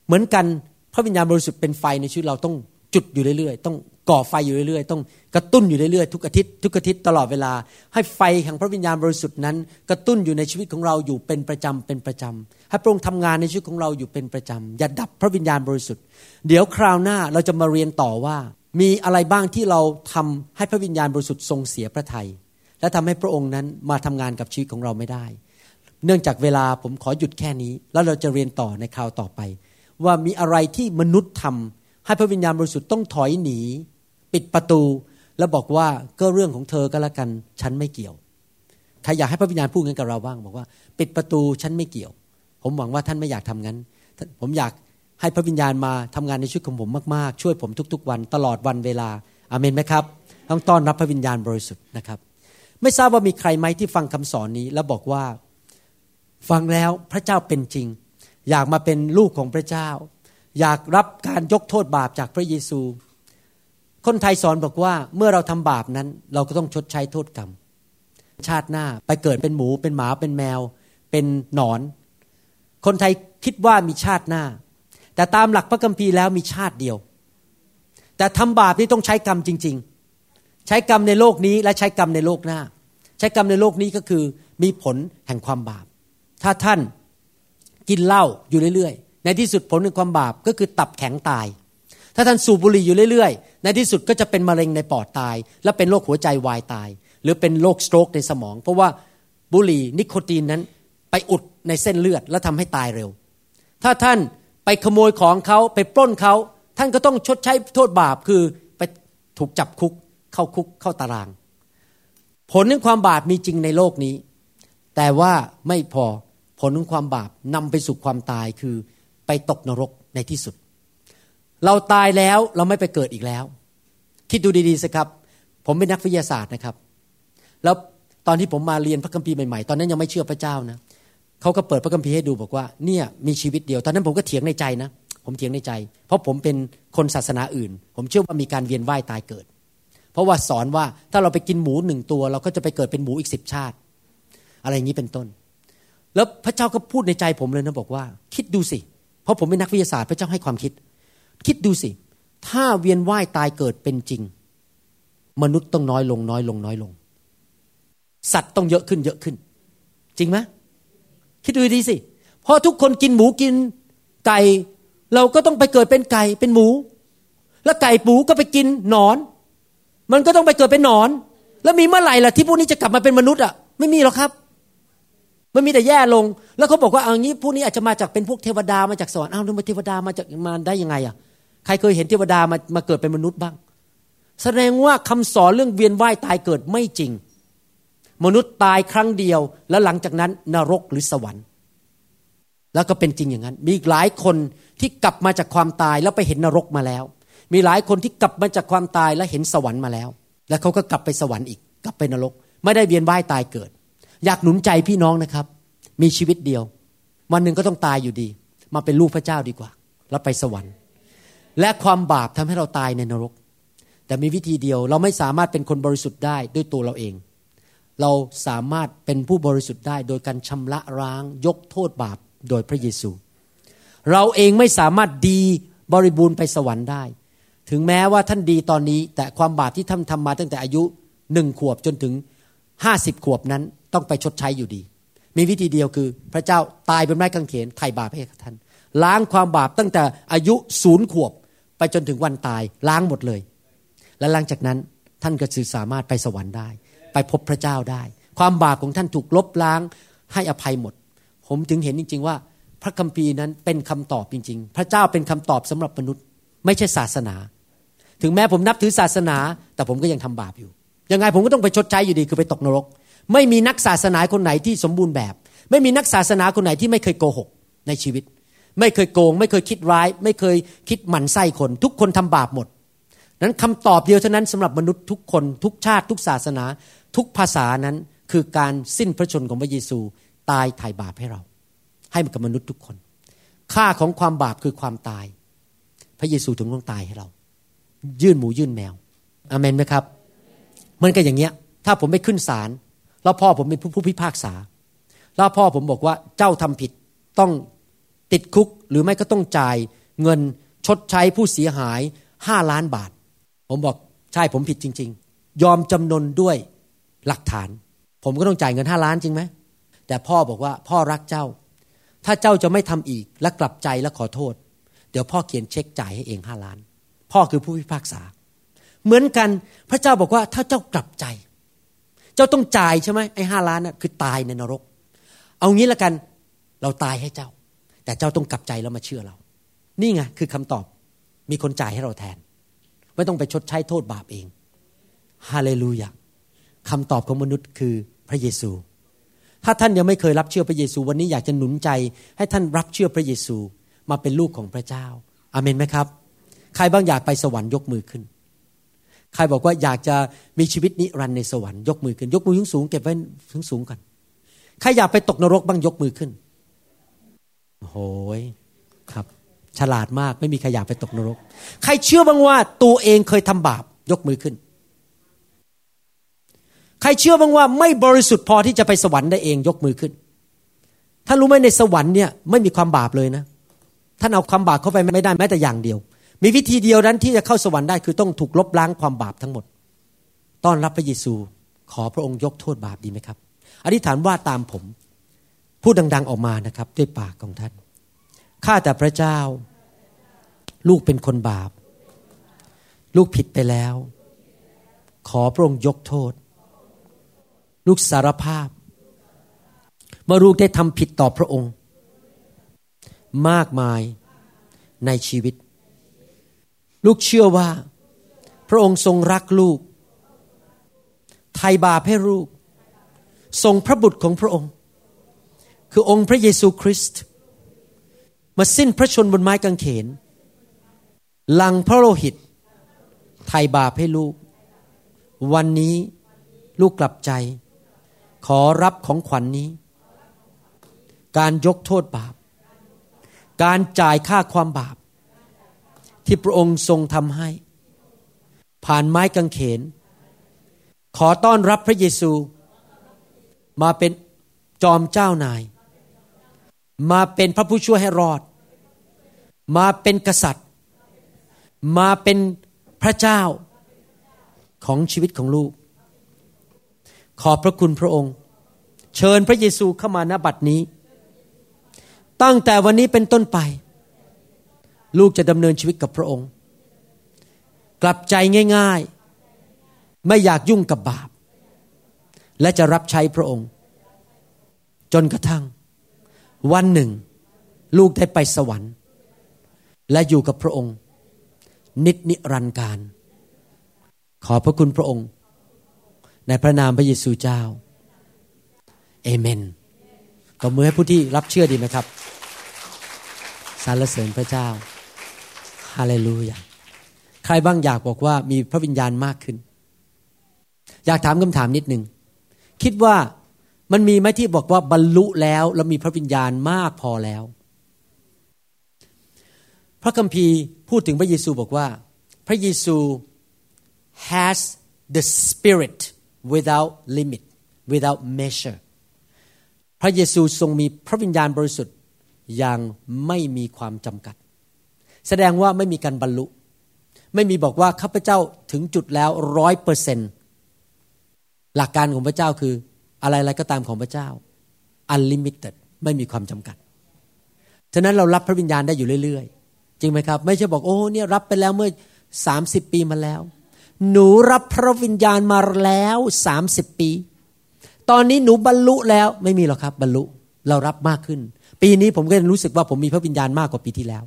เหมือนกันพระวิญญาณบริสุทธิ์เป็นไฟในชีวิตเราต้องจุดอยู่เรื่อยๆ ต้อง ก่อไฟอยู่เรื่อยๆ ต้องกระตุ้นอยู่เรื่อยๆ ทุกอาทิตย์ทุกอาทิตย์ตลอดเวลา ให้ไฟแห่งพระวิญญาณบริสุทธิ์นั้น กระตุ้นอยู่ในชีวิตของเราอยู่เป็นประจำเป็นประจำให้พระองค์ทำงานในชีวิตของเราอยู่เป็นประจำอย่าดับพระวิญญาณบริสุทธิ์ เดี๋ยวคราวหน้าเราจะมาเรียนต่อว่า มีอะไรบ้างที่เราทำให้พระวิญญาณบริสุทธิ์ทรงเสียพระทยัยและทำให้พระองค์นั้นมาทำงานกับชีวิตของเราไม่ได้ เนื่องจากเวลาผมขอหยุดแค่นี้ แล้วเราจะเรียนต่อในคราวต่อไป ว่ามีอะไรที่มนุษย์ทำให้พระวิญญาณบริสุทธิ์ต้องถอยหนี ปิดประตู แล้วบอกว่าก็เรื่องของเธอก็แล้วกัน ฉันไม่เกี่ยวใครอยากให้พระวิญญาณพูดงั้นกับเราบ้าง บอกว่า ปิดประตูฉันไม่เกี่ยว ผมหวังว่าท่านไม่อยากทำงั้น ผมอยากให้พระวิญญาณมาทำงานในชีวิตของผมมากๆ ช่วยผมทุกๆ วันตลอดวันเวลาอาเมนไหมครับต้องต้อนรับพระวิญญาณบริสุทธิ์นะครับ ไม่ทราบว่ามีใครไหมที่ฟังคำสอนนี้ แล้วบอกว่าฟังแล้วพระเจ้าเป็นจริง อยากมาเป็นลูกของพระเจ้า อยากรับการยกโทษบาปจากพระเยซู คนไทยสอนบอกว่าเมื่อเราทำบาปนั้น เราก็ต้องชดใช้โทษกรรม ชาติหน้าไปเกิดเป็นหมูเป็นหมาเป็นแมว เป็นหนอน คนไทยคิดว่ามีชาติหน้า แต่ตามหลักพระคัมภีร์แล้วมีชาติเดียว แต่ทำบาปนี่ต้องใช้กรรมจริง ๆ ใช้กรรมในโลกนี้และใช้กรรมในโลกหน้า ใช้กรรมในโลกนี้ก็คือมีผลแห่งความบาป ถ้าท่านกินเหล้าอยู่เรื่อยๆ ในที่สุดผลแห่งความบาปก็คือตับแข็งตาย ถ้าท่านสูบบุหรี่อยู่เรื่อยๆ ในที่สุดก็จะเป็นมะเร็งในปอดตาย และเป็นโรคหัวใจวายตาย หรือเป็นโรคสโตรกในสมอง เพราะว่าบุหรี่นิโคตินนั้นไปอุดในเส้นเลือดแล้วทำให้ตายเร็ว ถ้าท่านไปขโมยของเขาไปปล้นเขา ท่านก็ต้องชดใช้โทษบาปคือไปถูกจับคุกเข้าคุกเข้าตาราง ผลของความบาปมีจริงในโลกนี้ แต่ว่าไม่พอผลของความบาปนำไปสู่ความตายคือไปตกนรกในที่สุด เราตายแล้วเราไม่ไปเกิดอีกแล้ว คิดดูดีๆสิครับ ผมเป็นนักวิทยาศาสตร์นะครับ แล้วตอนที่ผมมาเรียนพระคัมภีร์ใหม่ๆ ตอนนั้นยังไม่เชื่อพระเจ้านะเขาก็เปิดพระคัมภีร์ให้ดูบอกว่าเนี่ยมีชีวิตเดียว ตอนนั้นผมก็เถียงในใจนะ ผมเถียงในใจ เพราะผมเป็นคนศาสนาอื่น ผมเชื่อว่ามีการเวียนว่ายตายเกิด เพราะว่าสอนว่าถ้าเราไปกินหมูหนึ่งตัว เราก็จะไปเกิดเป็นหมูอีกสิบชาติ อะไรอย่างนี้เป็นต้น แล้วพระเจ้าก็พูดในใจผมเลยนะบอกว่า คิดดูสิ เพราะผมเป็นนักวิทยาศาสตร์พระเจ้าให้ความคิด คิดดูสิ ถ้าเวียนว่ายตายเกิดเป็นจริง มนุษย์ต้องน้อยลงน้อยลงน้อยลง สัตว์ต้องเยอะขึ้นเยอะขึ้น จริงไหมคิดดูดีสิเพราะทุกคนกินหมูกินไก่เราก็ต้องไปเกิดเป็นไก่เป็นหมู แล้วไก่ปูก็ไปกินหนอน มันก็ต้องไปเกิดเป็นหนอน แล้วมีเมื่อไหร่ล่ะที่พวกนี้จะกลับมาเป็นมนุษย์อะไม่มีหรอกครับ มันมีแต่แย่ลง แล้วเขาบอกว่าเอางี้พวกนี้อาจจะมาจากเป็นพวกเทวดามาจากสวรรค์อ้าวแล้วมาเทวดามาจากมาได้ยังไงอะ ใครเคยเห็นเทวดามามาเกิดเป็นมนุษย์บ้าง แสดงว่าคำสอนเรื่องเวียนว่ายตายเกิดไม่จริง มนุษย์ตายครั้งเดียว แล้วหลังจากนั้นนรกหรือสวรรค์ แล้วก็เป็นจริงอย่างนั้น มีหลายคนที่กลับมาจากความตายแล้วไปเห็นนรกมาแล้ว มีหลายคนที่กลับมาจากความตายแล้วเห็นสวรรค์มาแล้ว แล้วเขาก็กลับไปสวรรค์อีก กลับไปนรก ไม่ได้เวียนว่ายตายเกิด อยากหนุนใจพี่น้องนะครับ มีชีวิตเดียว วันหนึ่งก็ต้องตายอยู่ดี มาเป็นลูกพระเจ้าดีกว่า แล้วไปสวรรค์ และความบาปทำให้เราตายในนรก แต่มีวิธีเดียวเราไม่สามารถเป็นคนบริสุทธิ์ได้ด้วยตัวเราเอง เราสามารถเป็นผู้บริสุทธิ์ได้ โดยการชำระร้างยกโทษบาปโดยพระเยซู เราเองไม่สามารถดีบริบูรณ์ไปสวรรค์ได้ ถึงแม้ว่าท่านดีตอนนี้ แต่ความบาปที่ท่านทำมาตั้งแต่อายุหนึ่งขวบจนถึงห้าสิบขวบนั้นต้องไปชดใช้อยู่ดี มีวิธีเดียวคือพระเจ้าตายเป็นไม้กางเขนไถ่บาปให้ท่าน ล้างความบาปตั้งแต่อายุศูนย์ขวบ ไปจนถึงวันตายล้างหมดเลย และหลังจากนั้นท่านก็สื่อสามารถไปสวรรค์ได้ ไปพบพระเจ้าได้ ความบาปของท่านถูกลบล้างให้อภัยหมด ผมถึงเห็นจริง ๆ ว่า พระคัมภีร์นั้นเป็นคำตอบจริง ๆ พระเจ้าเป็นคำตอบสำหรับมนุษย์ ไม่ใช่ศาสนา ถึงแม้ผมนับถือศาสนา แต่ผมก็ยังทำบาปอยู่ ยังไงผมก็ต้องไปชดใช้อยู่ดีคือไปตกนรก ไม่มีนักศาสนาคนไหนที่สมบูรณ์แบบ ไม่มีนักศาสนาคนไหนที่ไม่เคยโกหกในชีวิต ไม่เคยโกง ไม่เคยคิดร้าย ไม่เคยคิดหมั่นไส้คน ทุกคนทำบาปหมด นั้นคำตอบเดียวเท่านั้นสำหรับมนุษย์ทุกคนทุกชาติ ทุกศาสนา ทุกภาษานั้นคือการสิ้นพระชนของพระเยซู ตายไถ่บาปให้เรา ให้กับมนุษย์ทุกคน ค่าของความบาปคือความตาย พระเยซูถึงต้องตายให้เรา ยื่นหมูยื่นแมวอเมนไหมครับมันก็อย่างเงี้ย ถ้าผมไม่ขึ้นศาลแล้วพ่อผมเป็นผู้พิพากษา แล้วพ่อผมบอกว่าเจ้าทำผิดต้อง ติดคุกหรือไม่ก็ต้องจ่ายเงินชดใช้ผู้เสียหายห้าล้านบาท ผมบอกใช่ผมผิดจริง ๆ ยอมจำนนด้วยหลักฐาน ผมก็ต้องจ่ายเงินห้าล้านจริงไหมแต่พ่อบอกว่าพ่อรักเจ้า ถ้าเจ้าจะไม่ทำอีกและกลับใจและขอโทษ เดี๋ยวพ่อเขียนเช็คจ่ายให้เองห้าล้าน พ่อคือผู้พิพากษา เหมือนกันพระเจ้าบอกว่าถ้าเจ้ากลับใจ เจ้าต้องจ่ายใช่ไหมไอ้ห้าล้านนะ่ะคือตายในนรก เอางี้ละกันเราตายให้เจ้า แต่เจ้าต้องกลับใจแล้วมาเชื่อเรา นี่ไงคือคำตอบมีคนจ่ายให้เราแทน ไม่ต้องไปชดใช้โทษบาปเองฮาเลลูยาคำตอบของมนุษย์คือพระเยซู ถ้าท่านยังไม่เคยรับเชื่อพระเยซู วันนี้อยากจะหนุนใจ ให้ท่านรับเชื่อพระเยซูมาเป็นลูกของพระเจ้า อาเมนไหมครับ ใครบ้างอยากไปสวรรค์ยกมือขึ้น ใครบอกว่าอยากจะมีชีวิตนิรันดร์ในสวรรค์ยกมือขึ้น ยกมือสูงเก็บไว้สูงสูงกัน ใครอยากไปตกนรกบ้างยกมือขึ้น โอ้ยครับ ฉลาดมากไม่มีใครอยากไปตกนรก ใครเชื่อบ้างว่าตัวเองเคยทำบาปยกมือขึ้น ใครเชื่อบ้างว่าไม่บริสุทธิ์พอที่จะไปสวรรค์ได้เองยกมือขึ้นท่านรู้ไหมในสวรรค์เนี่ยไม่มีความบาปเลยนะท่านเอาความบาปเข้าไปไม่ได้แม้แต่อย่างเดียว มีวิธีเดียวนั้นที่จะเข้าสวรรค์ได้คือต้องถูกลบล้างความบาปทั้งหมด ต้อนรับพระเยซู ขอพระองค์ยกโทษบาปดีไหมครับ อธิษฐานว่าตามผม พูดดัง ๆออกมานะครับ ด้วยปากของท่าน ข้าแต่พระเจ้า ลูกเป็นคนบาป ลูกผิดไปแล้ว ขอพระองค์ยกโทษ ลูกสารภาพ เมื่อลูกได้ทำผิดต่อพระองค์ มากมายในชีวิต ลูกเชื่อว่า พระองค์ทรงรักลูก ไถ่บาปให้ลูก ทรงพระบุตรของพระองค์ คือองค์พระเยซูคริสต์มาสิ้นพระชนบนไม้กางเขนลังพระโลหิต ไถ่บาปให้ลูก วันนี้ลูกกลับใจ ขอรับของขวัญนนี้ การยกโทษบาป การจ่ายค่าความบาป ที่พระองค์ทรงทำให้ ผ่านไม้กางเขน ขอต้อนรับพระเยซู มาเป็นจอมเจ้านาย มาเป็นพระผู้ช่วยให้รอด มาเป็นกษัตริย์ มาเป็นพระเจ้าของชีวิตของลูก ขอบพระคุณพระองค์ เชิญพระเยซูเข้ามาณบัดนี้ ตั้งแต่วันนี้เป็นต้นไป ลูกจะดำเนินชีวิตกับพระองค์ กลับใจง่ายๆ ไม่อยากยุ่งกับบาป และจะรับใช้พระองค์ จนกระทั่ง วันหนึ่ง ลูกได้ไปสวรรค์ และอยู่กับพระองค์ นิจนิรันดร์การ ขอพระคุณพระองค์ ในพระนามพระเยซูเจ้า เอเมนก็มือให้ผู้ที่รับเชื่อดีไหมครับสรรเสริญพระเจ้าฮาเลลูยาใครบ้างอยากบอกว่ามีพระวิญญาณมากขึ้น อยากถามคำถามนิดหนึ่งคิดว่า มันมีไหมที่บอกว่าบรรลุแล้ว แล้วมีพระวิญญาณมากพอแล้ว พระคัมภีร์พูดถึงพระเยซูบอกว่า พระเยซู has the spirit without limit without measure พระเยซูทรงมีพระวิญญาณบริสุทธิ์อย่างไม่มีความจำกัด แสดงว่าไม่มีการบรรลุ ไม่มีบอกว่าข้าพเจ้าถึงจุดแล้วร้อยเปอร์เซนหลักการของพระเจ้าคือ อะไรๆก็ตามของพระเจ้า unlimited ไม่มีความจำกัด ฉะนั้นเรารับพระวิญญาณได้อยู่เรื่อยๆ จริงไหมครับ ไม่ใช่บอกโอ้เนี่ยรับไปแล้วเมื่อสามสิบปีมาแล้ว หนูรับพระวิญญาณมาแล้วสามสิบปี ตอนนี้หนูบรรลุแล้วไม่มีหรอกครับ บรรลุเรารับมากขึ้น ปีนี้ผมก็รู้สึกว่าผมมีพระวิญญาณมากกว่าปีที่แล้ว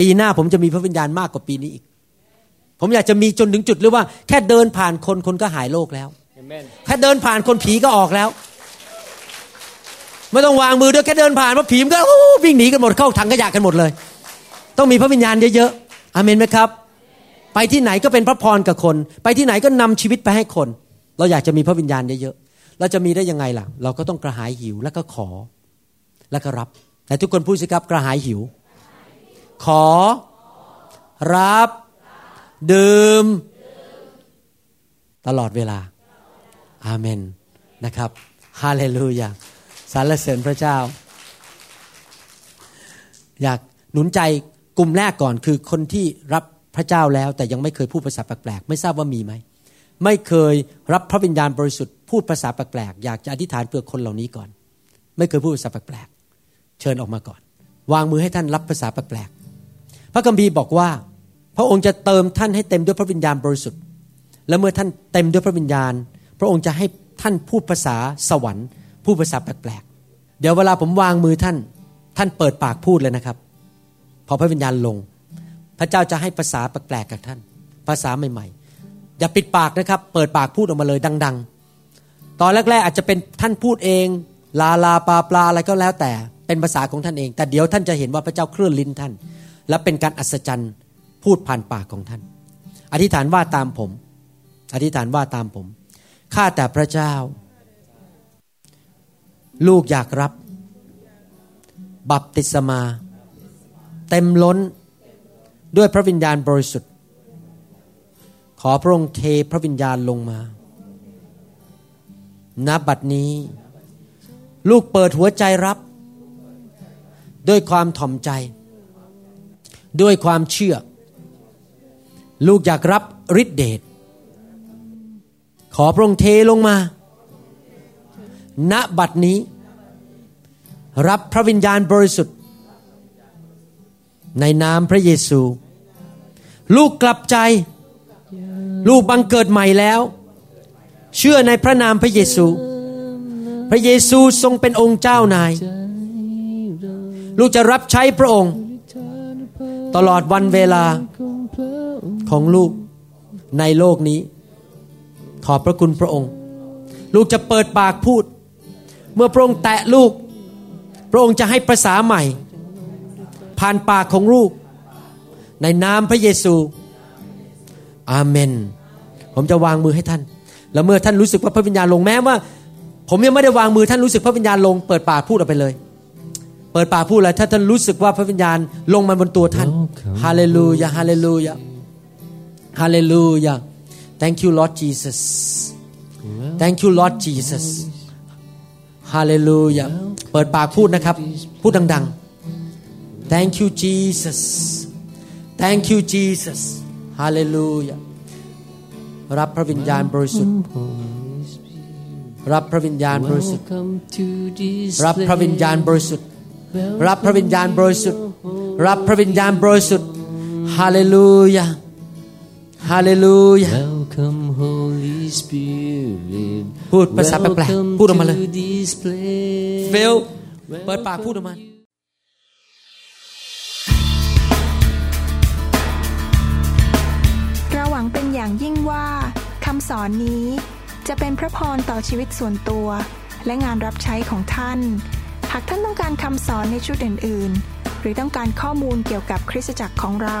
ปีหน้าผมจะมีพระวิญญาณมากกว่าปีนี้อีก ผมอยากจะมีจนถึงจุดหรือว่า แค่เดินผ่านคนคนก็หายโรคแล้ว แค่เดินผ่านคนผีก็ออกแล้ว ไม่ต้องวางมือด้วยแค่เดินผ่านว่าผีมันก็วิ่งหนีกันหมดเข้าถังขยะกันหมดเลย ต้องมีพระวิญญาณเยอะๆอามนไหมครับ ไปที่ไหนก็เป็นพระพรกับคน ไปที่ไหนก็นำชีวิตไปให้คน เราอยากจะมีพระวิญญาณเยอะๆเราจะมีได้ยังไงล่ะ เราก็ต้องกระหายหิวแล้วก็ขอ แล้วก็รับแต่ทุกคนพูดสิครับกระหายหิว ขอรับ ดื่ม ตลอดเวลา อาเมนนะครับฮาเลลูยาสรรเสริญพระเจ้า อยากหนุนใจกลุ่มแรกก่อนคือคนที่รับพระเจ้าแล้วแต่ยังไม่เคยพูดภาษาแปลกๆไม่ทราบว่ามีไหมไม่เคยรับพระวิญญาณบริสุทธิ์พูดภาษาแปลกๆอยากจะอธิษฐานเพื่อคนเหล่านี้ก่อน ไม่เคยพูดภาษาแปลกๆเชิญออกมาก่อน วางมือให้ท่านรับภาษาแปลกๆพระคัมภีร์บอกว่า พระองค์จะเติมท่านให้เต็มด้วยพระวิญญาณบริสุทธิ์ และเมื่อท่านเต็มด้วยพระวิญญาณ พระองค์จะให้ท่านพูดภาษาสวรรค์ พูดภาษาแปลกๆ เดี๋ยวเวลาผมวางมือท่าน ท่านเปิดปากพูดเลยนะครับ พอพระวิญญาณลง พระเจ้าจะให้ภาษาแปลกๆกับท่าน ภาษาใหม่ๆ อย่าปิดปากนะครับ เปิดปากพูดออกมาเลยดัง ๆ ตอนแรก ๆ อาจจะเป็นท่านพูดเอง ลาลาปลาปลาอะไรก็แล้วแต่ เป็นภาษาของท่านเอง แต่เดี๋ยวท่านจะเห็นว่าพระเจ้าเคลื่อนลิ้นท่าน และเป็นการอัศจรรย์พูดผ่านปากของท่าน อธิษฐานว่าตามผม อธิษฐานว่าตามผม ข้าแต่พระเจ้า ลูกอยากรับ บัพติศมา เต็มล้นด้วยพระวิญญาณบริสุทธิ์ ขอพระองค์เทพระวิญญาณลงมาณบัดนี้ ลูกเปิดหัวใจรับ ด้วยความถ่อมใจ ด้วยความเชื่อ ลูกอยากรับฤทธิเดช ขอพระองค์เทลงมา ณ บัดนี้ รับพระวิญญาณบริสุทธิ์ ในนามพระเยซู ลูกกลับใจ ลูกบังเกิดใหม่แล้ว เชื่อในพระนามพระเยซู พระเยซูทรงเป็นองค์เจ้านาย ลูกจะรับใช้พระองค์ ตลอดวันเวลาของลูกในโลกนี้ ขอบพระคุณพระองค์ ลูกจะเปิดปากพูด เมื่อพระองค์แตะลูก พระองค์จะให้ภาษาใหม่ ผ่านปากของลูก ในนามพระเยซู อาเมน ผมจะวางมือให้ท่าน แล้วเมื่อท่านรู้สึกว่าพระวิญญาณลงแม้ว่า ผมยังไม่ได้วางมือท่านรู้สึกพระวิญญาณลง เปิดปากพูดออกไปเลย เปิดปากพูดเลยถ้าท่านรู้สึกว่าพระวิญญาณลงมาบนตัวท่านฮาเลลูยาฮาเลลูยาฮาเลลูยา thank you Lord Jesus thank you Lord Jesus ฮาเลลูยาเปิดปากพูดนะครับ พูดดัง ๆ thank you Jesus thank you Jesus ฮาเลลูยารับพระวิญญาณบริสุทธิ์ รับพระวิญญาณบริสุทธิ์ รับพระวิญญาณบริสุทธิ์ รับพระวิญญาณบริสุทธิ์ รับพระวิญญาณบริสุทธิ์ ฮาเลลูยา ฮาเลลูยาพูดภาษาแปลกๆพูดออกมาเลยเฟลเปิดปากพูดออกมาเราหวังเป็นอย่างยิ่งว่าคำสอนนี้จะเป็นพระพรต่อชีวิตส่วนตัว และงานรับใช้ของท่าน หากท่านต้องการคำสอนในชุดอื่น ๆ หรือต้องการข้อมูลเกี่ยวกับคริสตจักรของเรา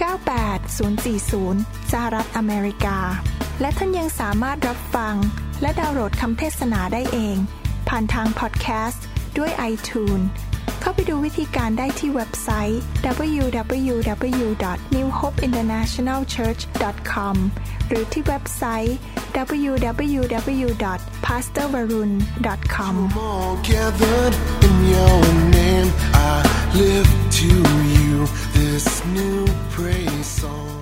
98040 สหรัฐอเมริกา และท่านยังสามารถรับฟัง และดาวน์โหลดคำเทศนาได้เอง ผ่านทางพอดแคสต์ด้วย iTunes เข้าไปดูวิธีการได้ที่เว็บไซต์ www.newhopeinternationalchurch.com หรือที่เว็บไซต์ www.pastorvarun.com all gathered in your name. I lift to you this new praise song.